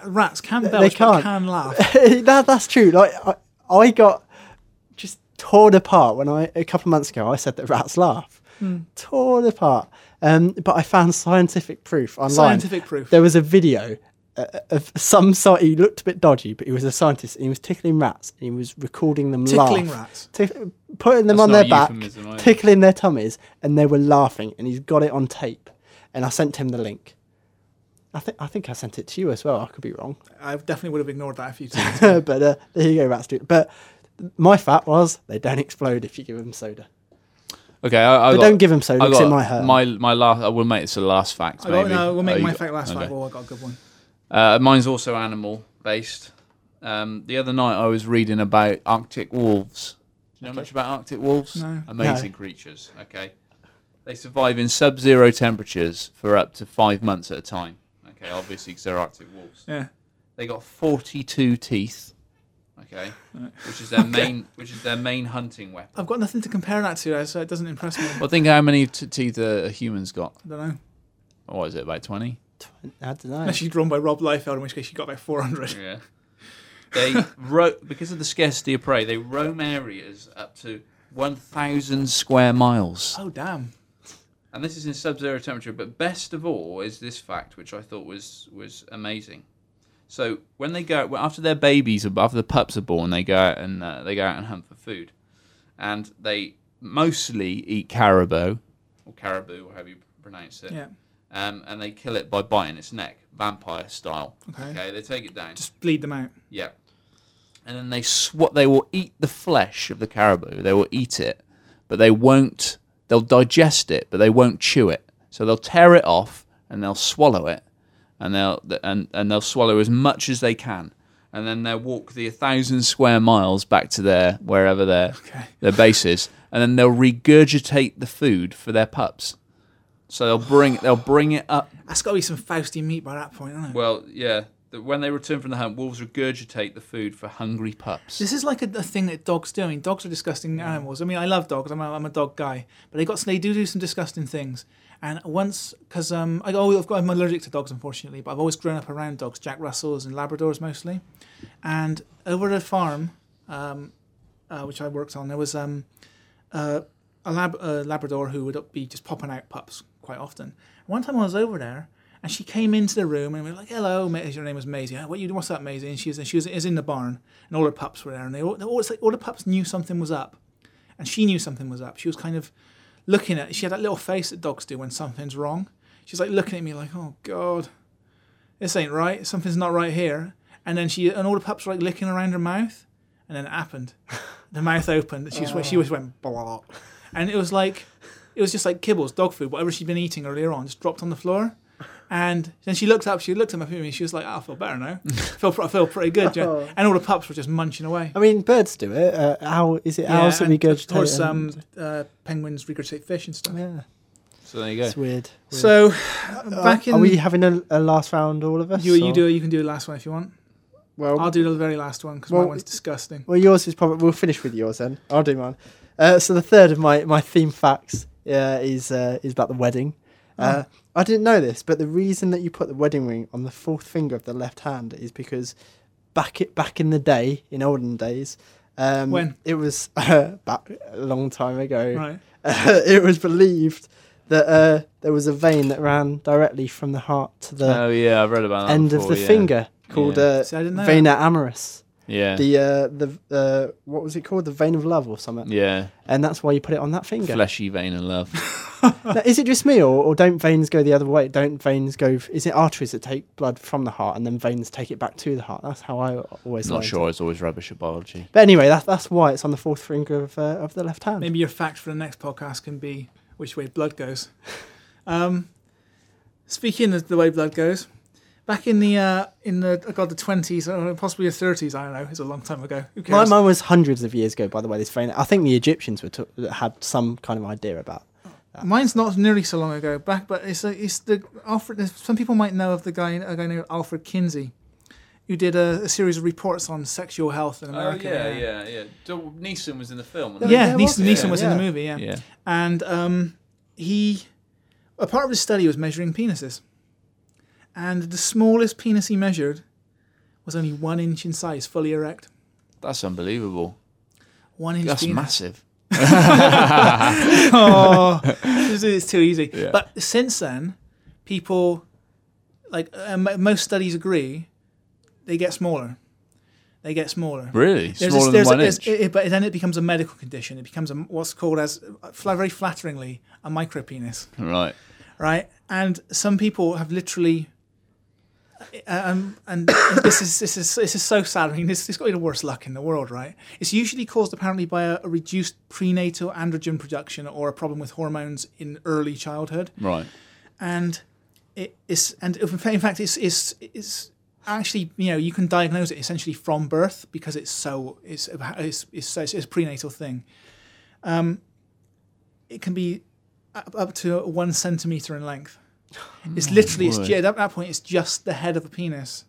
Rats can They belch, but can't. can laugh. that, that's true. Like I, I got just torn apart when I a couple of months ago I said that rats laugh. Hmm. Torn apart. Um, but I found scientific proof online. Scientific proof. There was a video uh, of some sort. He looked a bit dodgy, but he was a scientist and he was tickling rats and he was recording them Tickling laugh. rats. Tick- putting them That's on their a back, euphemism, either. tickling their tummies, and they were laughing. And he's got it on tape. And I sent him the link. I think I think I sent it to you as well. I could be wrong, I definitely would have ignored that if you told but uh, there you go, rats do. it. But my fact was they don't explode if you give them soda. Okay, I, I But got, don't give them soda I because it got might hurt. my my last. I will make this the last fact. I got, maybe. no, we'll make Oh, my got- fact last okay. fact. Oh, I got a good one. Uh, mine's also animal based. Um, the other night I was reading about Arctic wolves. Do you know much about Arctic wolves? No. Amazing creatures. Okay. They survive in sub zero temperatures for up to five months at a time. Okay, obviously because they're Arctic wolves. Yeah. They got 42 teeth. Okay, which is their main, which is their main hunting weapon. I've got nothing to compare that to, so it doesn't impress me. Well, think how many t- teeth human's got. I don't know. What is it? About 20? I don't know. Unless she's drawn by Rob Liefeld, in which case she got like 400. Yeah. They ro- because of the scarcity of prey, they roam areas up to 1,000 square miles. Oh, damn. And this is in sub-zero temperature. But best of all is this fact, which I thought was was amazing. So when they go well, after their babies, after the pups are born, they go out and uh, they go out and hunt for food, and they mostly eat caribou or caribou, or however you pronounce it. Yeah. Um, and they kill it by biting its neck, vampire style. Okay. Okay. They take it down. Just bleed them out. Yeah. And then they sw- they will eat the flesh of the caribou. They will eat it, but they won't. They'll digest it, but they won't chew it. So they'll tear it off and they'll swallow it, and they'll and and they'll swallow as much as they can, and then they'll walk the thousand square miles back to their wherever their Okay. their base is, and then they'll regurgitate the food for their pups. So they'll bring they'll bring it up That's got to be some Fausty meat by that point, isn't it? well, yeah. The, when they return from the hunt, wolves regurgitate the food for hungry pups. This is like a, a thing that dogs do. I mean, dogs are disgusting animals. I mean, I love dogs. I'm a, I'm a dog guy, but they got they do do some disgusting things. And once, because um, I oh, I've got I'm allergic to dogs, unfortunately, but I've always grown up around dogs, Jack Russells and Labradors mostly. And over at a farm, um, uh, which I worked on, there was um, uh, a lab, uh, Labrador who would be just popping out pups quite often. One time I was over there, and she came into the room and we were like, "Hello, her name was Maisie. What you? What's up, Maisie?" And she was she was is in the barn, and all her pups were there, and they all, all, like all the pups knew something was up, and she knew something was up. She was kind of looking at. She had that little face that dogs do when something's wrong. She's like looking at me like, "Oh God, this ain't right. Something's not right here." And then she and all the pups were like licking around her mouth, and then it happened. the mouth opened. She was she was went blah, and it was like it was just like kibbles, dog food, whatever she'd been eating earlier on, just dropped on the floor. And then she looked up. She looked at my me. She was like, oh, "I feel better now. I feel, I feel pretty good." Yeah. Oh. And all the pups were just munching away. I mean, birds do it. Uh, owl is it owls that and regurgitate? Of course, and- um, uh, penguins regurgitate fish and stuff. yeah, So there you go. it's weird. weird. So Uh, back in are we having a, a last round, all of us? you, you or- do you can do the last one if you want. Well, I'll do the very last one because Well, my one's disgusting. Well, yours is probably. We'll finish with yours then. I'll do mine. Uh, so the third of my, my theme facts uh, is uh, is about the wedding. Uh, Oh. I didn't know this, but the reason that you put the wedding ring on the fourth finger of the left hand is because back it back in the day, in olden days, um, When? it was uh, back a long time ago. Right. it was believed that uh, there was a vein that ran directly from the heart to the oh yeah, I've read about that. end of the yeah. finger called Yeah. uh, See, I didn't vena amoris. Yeah. The uh, the uh, what was it called? The vein of love or something. yeah. And that's why you put it on that finger. Fleshy vein of love. Now, is it just me, or, or don't veins go the other way? Don't veins go? Is it arteries that take blood from the heart and then veins take it back to the heart? That's how I always. Not learned sure. it. It's always rubbish at biology. But anyway, that's that's why it's on the fourth finger of uh, of the left hand. Maybe your fact for the next podcast can be which way blood goes. Um, speaking of the way blood goes, back in the uh, in the oh God the twenties or possibly the thirties, I don't know. It's a long time ago. Who My mine was hundreds of years ago. By the way, this vein. I think the Egyptians were took had some kind of idea about. Mine's not nearly so long ago. Back, but it's a, it's the Alfred. Some people might know of the guy a guy named Alfred Kinsey, who did a, a series of reports on sexual health in America. Oh, yeah. Yeah. So Neeson was in the film. Yeah, Yeah, Neeson, was- Neeson yeah, was in the movie. Yeah, Yeah. and um, he a part of his study was measuring penises, and the smallest penis he measured was only one inch in size, fully erect. That's unbelievable. One inch. That's penis. massive. oh, it's, too easy. Yeah. But since then, people like uh, most studies agree they get smaller. They get smaller. Really? There's Smaller a- than a- one there's- inch? it- but then it becomes a medical condition. It becomes a, what's called as very flatteringly a micropenis. right. right? And some people have literally, um, and this is this is this is so sad. I mean, this this got the worst luck in the world, right? It's usually caused apparently by a, a reduced prenatal androgen production or a problem with hormones in early childhood, Right. and it is and in fact it's it's it's actually you know you can diagnose it essentially from birth because it's so it's it's it's, so- it's a prenatal thing. Um, it can be up, up to one centimeter in length. It's literally it's word. ju- at that point it's just the head of a penis.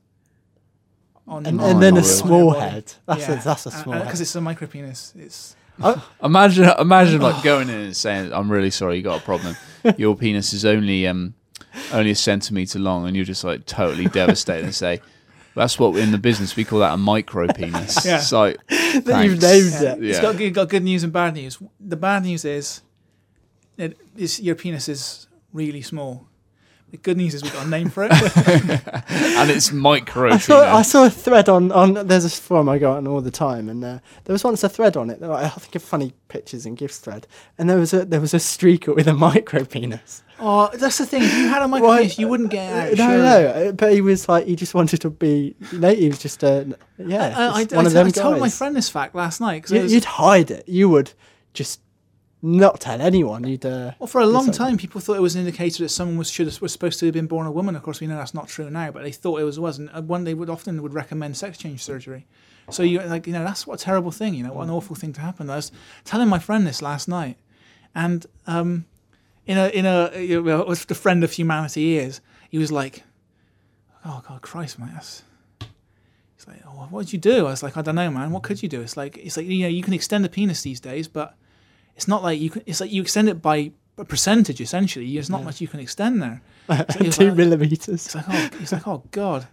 On And, Oh and then a small head. That's Yeah. a that's a small because it's a micro penis. It's Imagine, imagine like going in and saying, "I'm really sorry, you got a problem. Your penis is only um only a centimeter long," and you're just like totally devastated and say, "That's what in the business we call that a micro penis." Yeah. It's like, That you've named Yeah. it. It's Yeah. got, it's got good news and bad news. The bad news is, it is your penis is really small. The good news is we've got a name for it. and it's micro. I saw I saw a thread on on. There's a forum I go on all the time, and uh, there was once a thread on it. that I think of funny pictures and gifts thread, and there was a there was a streaker with a micro penis. oh, that's the thing. If you had a micro Why- penis, you wouldn't get it out. no, surely. no, uh, but he was like he just wanted to be. You know, he was just a yeah, I, I, just I, one of them I told guys. my friend this fact last night because You, you'd hide it. You would just not tell anyone. You'd. Uh, well, for a long time, people thought it was an indicator that someone was should have, was supposed to have been born a woman. Of course, we know that's not true now, but they thought it was wasn't. And One they would often would recommend sex change surgery. So you like you know that's what a terrible thing. You know what an awful thing to happen. I was telling my friend this last night, and um, in a in a you know, the friend of humanity is. He was like, "Oh God, Christ, man, that's." He's like, "Oh, what did you do?" I was like, "I don't know, man. What could you do?" It's like it's like you know you can extend the penis these days, but it's not like you can. It's like you extend it by a percentage essentially. There's not much you can extend there. So two like- millimeters. It's like, oh, he's like, oh God.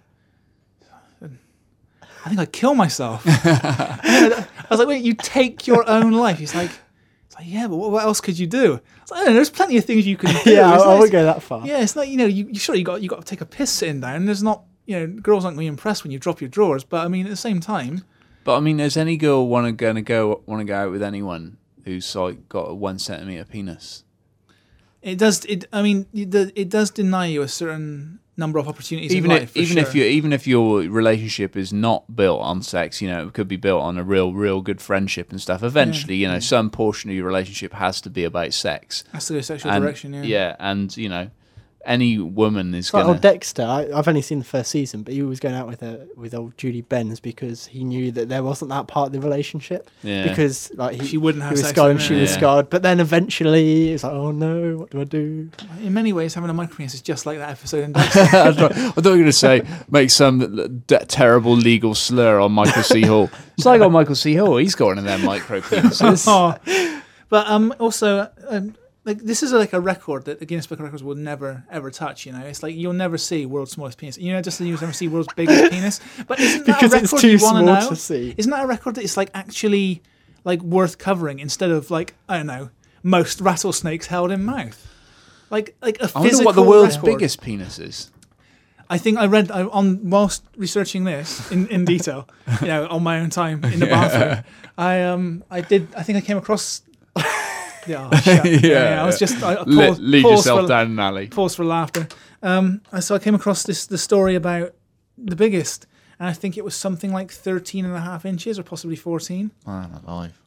I think I'd kill myself. I was like, wait, you take your own life. He's like, it's like, yeah, but what, what else could you do? It's like, I don't know, there's plenty of things you can do. Yeah, I, It's I won't go that far. yeah, it's not, you know, you, you sure you got you got to take a piss sitting down. There's not, you know, girls aren't going to be impressed when you drop your drawers. But I mean, at the same time, But I mean, does any girl want to gonna go want to go out with anyone who's like got a one centimeter penis? it does. It, I mean, it does- deny you a certain number of opportunities. even in if life, for even if sure. you even if your relationship is not built on sex, you know, it could be built on a real real good friendship and stuff. Eventually, you know, some portion of your relationship has to be about sex. has to go sexual and, direction. Yeah. Yeah. and you know, any woman is It's like gonna. old Dexter. I, I've only seen the first season, but he was going out with a, with old Julie Benz because he knew that there wasn't that part of the relationship. yeah. Because like he, She wouldn't have he have was sex scarred and she him, was scarred. But then eventually it's like, oh no, what do I do? In many ways, having a micro penis is just like that episode in Dexter. I thought I thought you were going to say make some d- terrible legal slur on Michael C. Hall. It's like on Michael C. Hall. He's got one of them micro penises. oh. But um, also, um, like this is like a record that the Guinness Book of Records will never ever touch. You know, it's like you'll never see world's smallest penis. You know, just you'll never see world's biggest penis. But isn't that Because a record too you want small know? to see. Isn't that a record that is like actually like worth covering instead of like I don't know most rattlesnakes held in mouth? Like like a I wonder physical what the world's record. biggest penis is. I think I read I, on whilst researching this in, in detail, you know, on my own time in the bathroom. I um I did I think I came across. Yeah, oh, yeah, yeah, I was just I, I Le- lead yourself for, down an alley. Pause for laughter. Um, so I came across this the story about the biggest, and I think it was something like 13 and a half inches or possibly 14. Man alive.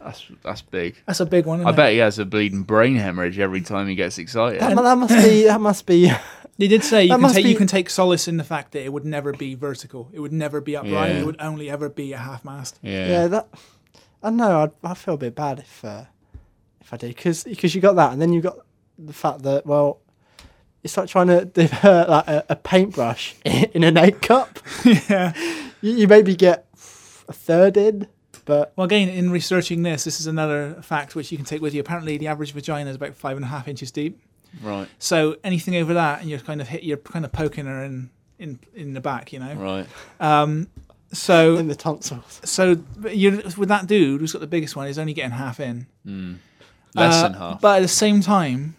That's that's big. That's a big one. I isn't it? bet he has a bleeding brain hemorrhage every time he gets excited. That, that must be. That must be. They did say you can must take you can take solace in the fact that it would never be vertical. It would never be upright. Yeah. It would only ever be a half mast. yeah. Yeah, that. I know. I'd, I feel a bit bad if uh, if I did because you got that, and then you got the fact that well, it's like trying to do uh, like a, a paintbrush in an egg cup. yeah. You, you maybe get a third in, but Well, again, in researching this, this is another fact which you can take with you. Apparently, the average vagina is about five and a half inches deep. Right. So anything over that, and you're kind of hit, you're kind of poking her in in in the back, you know. Right. Um, so in the tonsils. so you're with that dude who's got the biggest one. He's only getting half in. Mm. Less Uh, than half. But at the same time,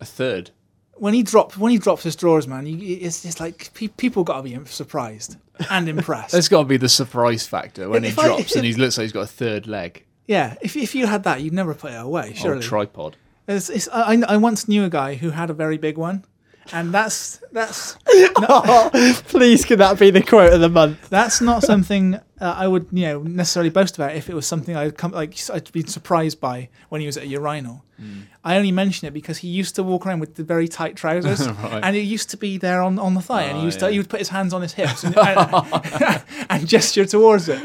a third. when he dropped when he drops his drawers, man, you, it's just like pe- people got to be surprised and impressed. There's got to be the surprise factor when If he I- drops and if- he looks like he's got a third leg. yeah, if if you had that, you'd never put it away. Or Surely. a tripod. It's, it's, I, I once knew a guy who had a very big one, and that's that's oh, please, could that be the quote of the month? that's not something uh, I would you know necessarily boast about if it was something I'd come like I'd been surprised by when he was at a urinal. I only mention it because he used to walk around with the very tight trousers, Right. and it used to be there on, on the thigh, and he Oh, used to he would put his hands on his hips and, and, and gesture towards it.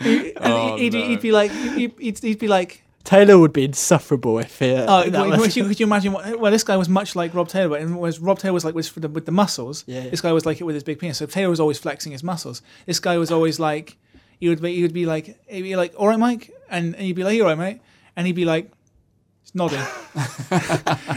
He- and Oh, he'd, no. he'd be like he'd, he'd be like Taylor would be insufferable if he. Uh, Oh, well, was- could, you, could you imagine? What, well, this guy was much like Rob Taylor, but and was Rob Taylor was like with the, with the muscles. Yeah, yeah. This guy was like it with his big penis. So Taylor was always flexing his muscles. This guy was always like, he would be, he would be like, he'd be like, "All right, Mike," and, and he'd be like, "You all right, mate?" And he'd be like, nodding.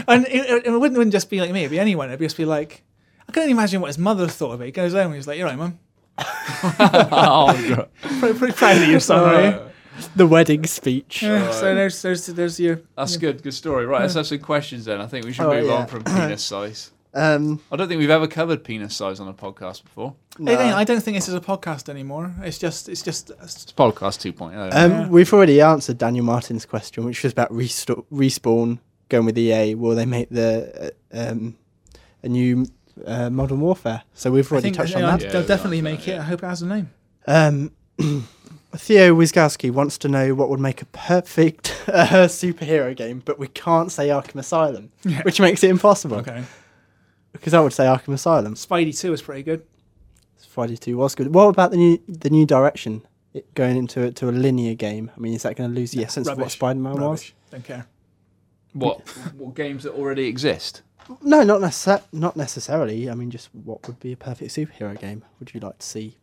and it, it wouldn't, wouldn't just be like me; it'd be anyone. It'd just be like, I couldn't imagine what his mother thought of it. He goes home and he's like, "You all right, mum? oh, God. Pretty, pretty proud of your son, are you?" The wedding speech. Yeah, so there's there's there's your That's good. Good story. Right, let's have some questions then. I think we should Oh, move yeah. on from penis size. Um, I don't think we've ever covered penis size on a podcast before. no. Again, I don't think this is a podcast anymore. It's just, it's just, It's podcast oh. 2.0. Um, Yeah. We've already answered Daniel Martin's question, which was about resto- respawn going with EA. Will they make the uh, um, a new uh, Modern Warfare? So we've I already think touched on that. Yeah, they'll we've definitely answered make that, it. yeah. I hope it has a name. Um, Theo Wizgowski wants to know what would make a perfect uh, superhero game, but we can't say Arkham Asylum, Yeah. which makes it impossible. Okay. Because I would say Arkham Asylum. Spidey Two is pretty good. Spidey Two was good. What about the new the new direction? It going into it to a linear game. I mean, is that going to lose the essence of what Rubbish. Spider Man was? Rubbish. Don't care. what what games that already exist? No, not necessar- not necessarily. I mean, just what would be a perfect superhero game? Would you like to see?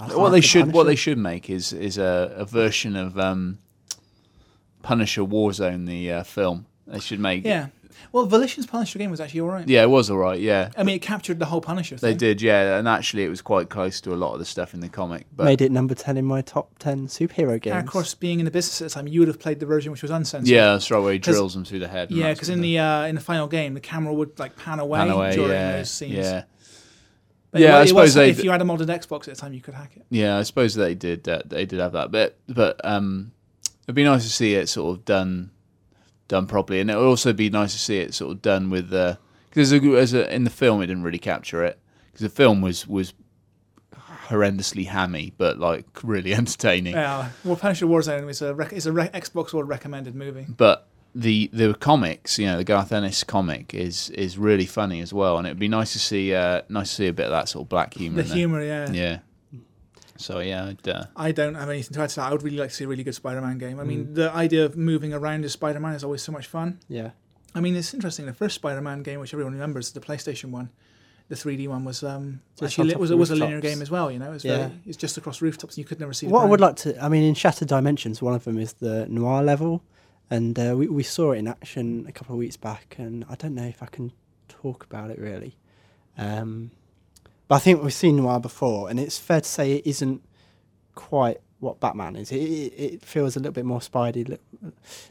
I What they the should what they should make is is a, a version of um, Punisher Warzone, the uh, film. They should make. Yeah. Well, Volition's Punisher game was actually all right. Yeah, it was all right. Yeah, I mean, it captured the whole Punisher they did. Yeah, and actually, it was quite close to a lot of the stuff in the comic. But made it number ten in my top ten superhero games. And of course, being in the business at the time, you would have played the version which was uncensored. yeah, that's right. Where he 'Cause- drills them through the head. Yeah, because in the uh, in the final game, the camera would like pan away, pan away. during Yeah, those scenes. yeah. But Yeah, it, I suppose was, they if you had a modded Xbox at the time, you could hack it. Yeah, I suppose they did. Uh, they did have that, but but um, it'd be nice to see it sort of done done properly, and it would also be nice to see it sort of done with because as a, as a, in the film it didn't really capture it because the film was was horrendously hammy, but like really entertaining. Yeah. Well, Punisher Warzone is a rec- is a re- Xbox One recommended movie. But the the comics, you know, the Garth Ennis comic is is really funny as well, and it'd be nice to see uh, nice to see a bit of that sort of black humor. The in there. humor, yeah. yeah. So yeah, I'd, uh, I don't have anything to add to that. I would really like to see a really good Spider-Man game. I mean, Mm. the idea of moving around as Spider-Man is always so much fun. Yeah. I mean, it's interesting. The first Spider-Man game, which everyone remembers, the PlayStation one, the 3D one was um, Just actually it was it was a linear game as well. You know, it was Yeah. it's just across rooftops, and you could never see. the What I would like to, I mean, in Shattered Dimensions, one of them is the noir level, and uh, we we saw it in action a couple of weeks back, and I don't know if I can talk about it really. Um, but I think we've seen noir before, and it's fair to say it isn't quite what Batman is. It, it, it feels a little bit more Spidey,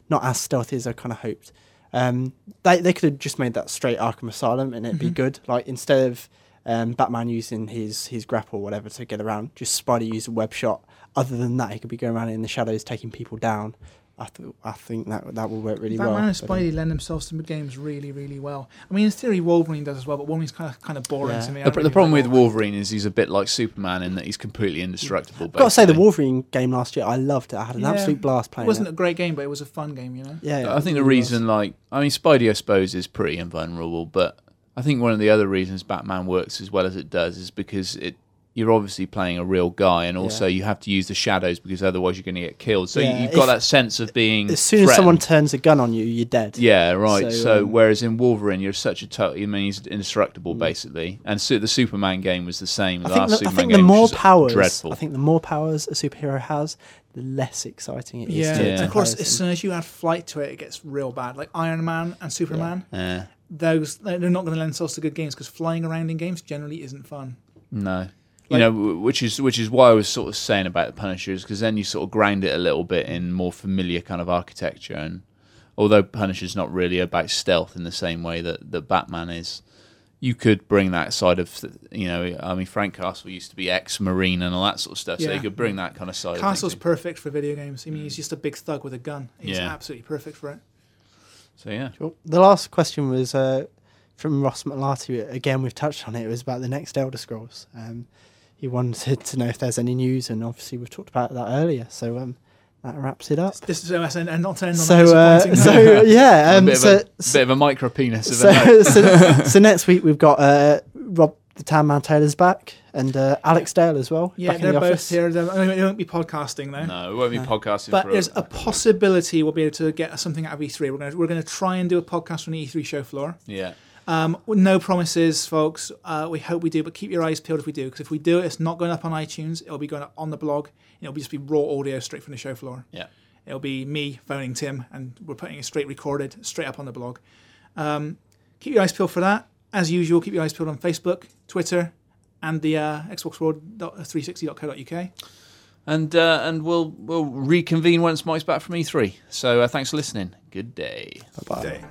not as stealthy as I kind of hoped. Um, they they could have just made that straight Arkham Asylum, and it'd be Mhm. good. Like instead of um, Batman using his his grapple or whatever to get around, just Spidey used a web shot. Other than that, he could be going around in the shadows taking people down. I th- I think that that will work really Batman well. Batman and but, Spidey uh, lend themselves to the games really, really well. I mean, in theory, Wolverine does as well, but Wolverine's kind of kind of boring Yeah. to me. I the, really the problem with Wolverine is he's a bit like Superman in that he's completely indestructible. I've got to say, the. Wolverine game last year, I loved it. I had an Yeah. absolute blast playing. It wasn't it. a great game, but it was a fun game. You know. Yeah, yeah, I think it the really reason, like, I mean, Spidey, I suppose, is pretty invulnerable, but I think one of the other reasons Batman works as well as it does is because it you're obviously playing a real guy, and also Yeah. you have to use the shadows because otherwise you're going to get killed. So Yeah, you've got if- that sense of being. As soon as someone turns a gun on you, you're dead. Yeah, right. So, So, um, whereas in Wolverine, you're such a total. I mean, he's indestructible Mm. basically, and so the Superman game was the same. The I think, last the, I Superman think game the was more just powers, dreadful. I think the more powers a superhero has, the less exciting it is. Yeah, to, Yeah. and of course, as as soon as you add flight to it, it gets real bad. Like Iron Man and Superman, Yeah. those they're not going to lend themselves to good games because flying around in games generally isn't fun. No. You know, which is which is why I was sort of saying about the Punisher is because then you sort of ground it a little bit in more familiar kind of architecture. And although Punisher's not really about stealth in the same way that, that Batman is, you could bring that side of, you know, I mean, Frank Castle used to be ex-marine and all that sort of stuff, so you could bring that kind of side. Castle's of perfect for video games. I mean, he's just a big thug with a gun. He's Yeah. absolutely perfect for it. So yeah, Cool. The last question was uh, from Ross McLarty. Again, we've touched on it. It was about the next Elder Scrolls. Um, he wanted to know if there's any news, and obviously we've talked about that earlier. So um, that wraps it up. This is and and not to end on So, that uh, disappointing note. so yeah. a Um, bit, so, of a, bit of a micro penis of so, so, so next week we've got uh, Rob the Town Man Taylor's back, and uh, Alex Dale as well. yeah, they're the both office. here. They're- I mean, they won't be podcasting though. No, we won't be No. podcasting But for there's a possibility we'll be able to get something out of E3. We're going to, we're going to try and do a podcast from the E3 show floor. yeah. Um, no promises, folks. Uh, we hope we do, but keep your eyes peeled if we do, because if we do it's not going up on iTunes. It'll be going up on the blog. And it'll be just be raw audio straight from the show floor. Yeah. It'll be me phoning Tim, and we're putting it straight recorded, straight up on the blog. Um, keep your eyes peeled for that. As usual, keep your eyes peeled on Facebook, Twitter, and the uh, Xbox World 360.co.uk. And uh, and we'll we'll reconvene once Mike's back from E3. So uh, thanks for listening. Good day. Bye-bye. Day.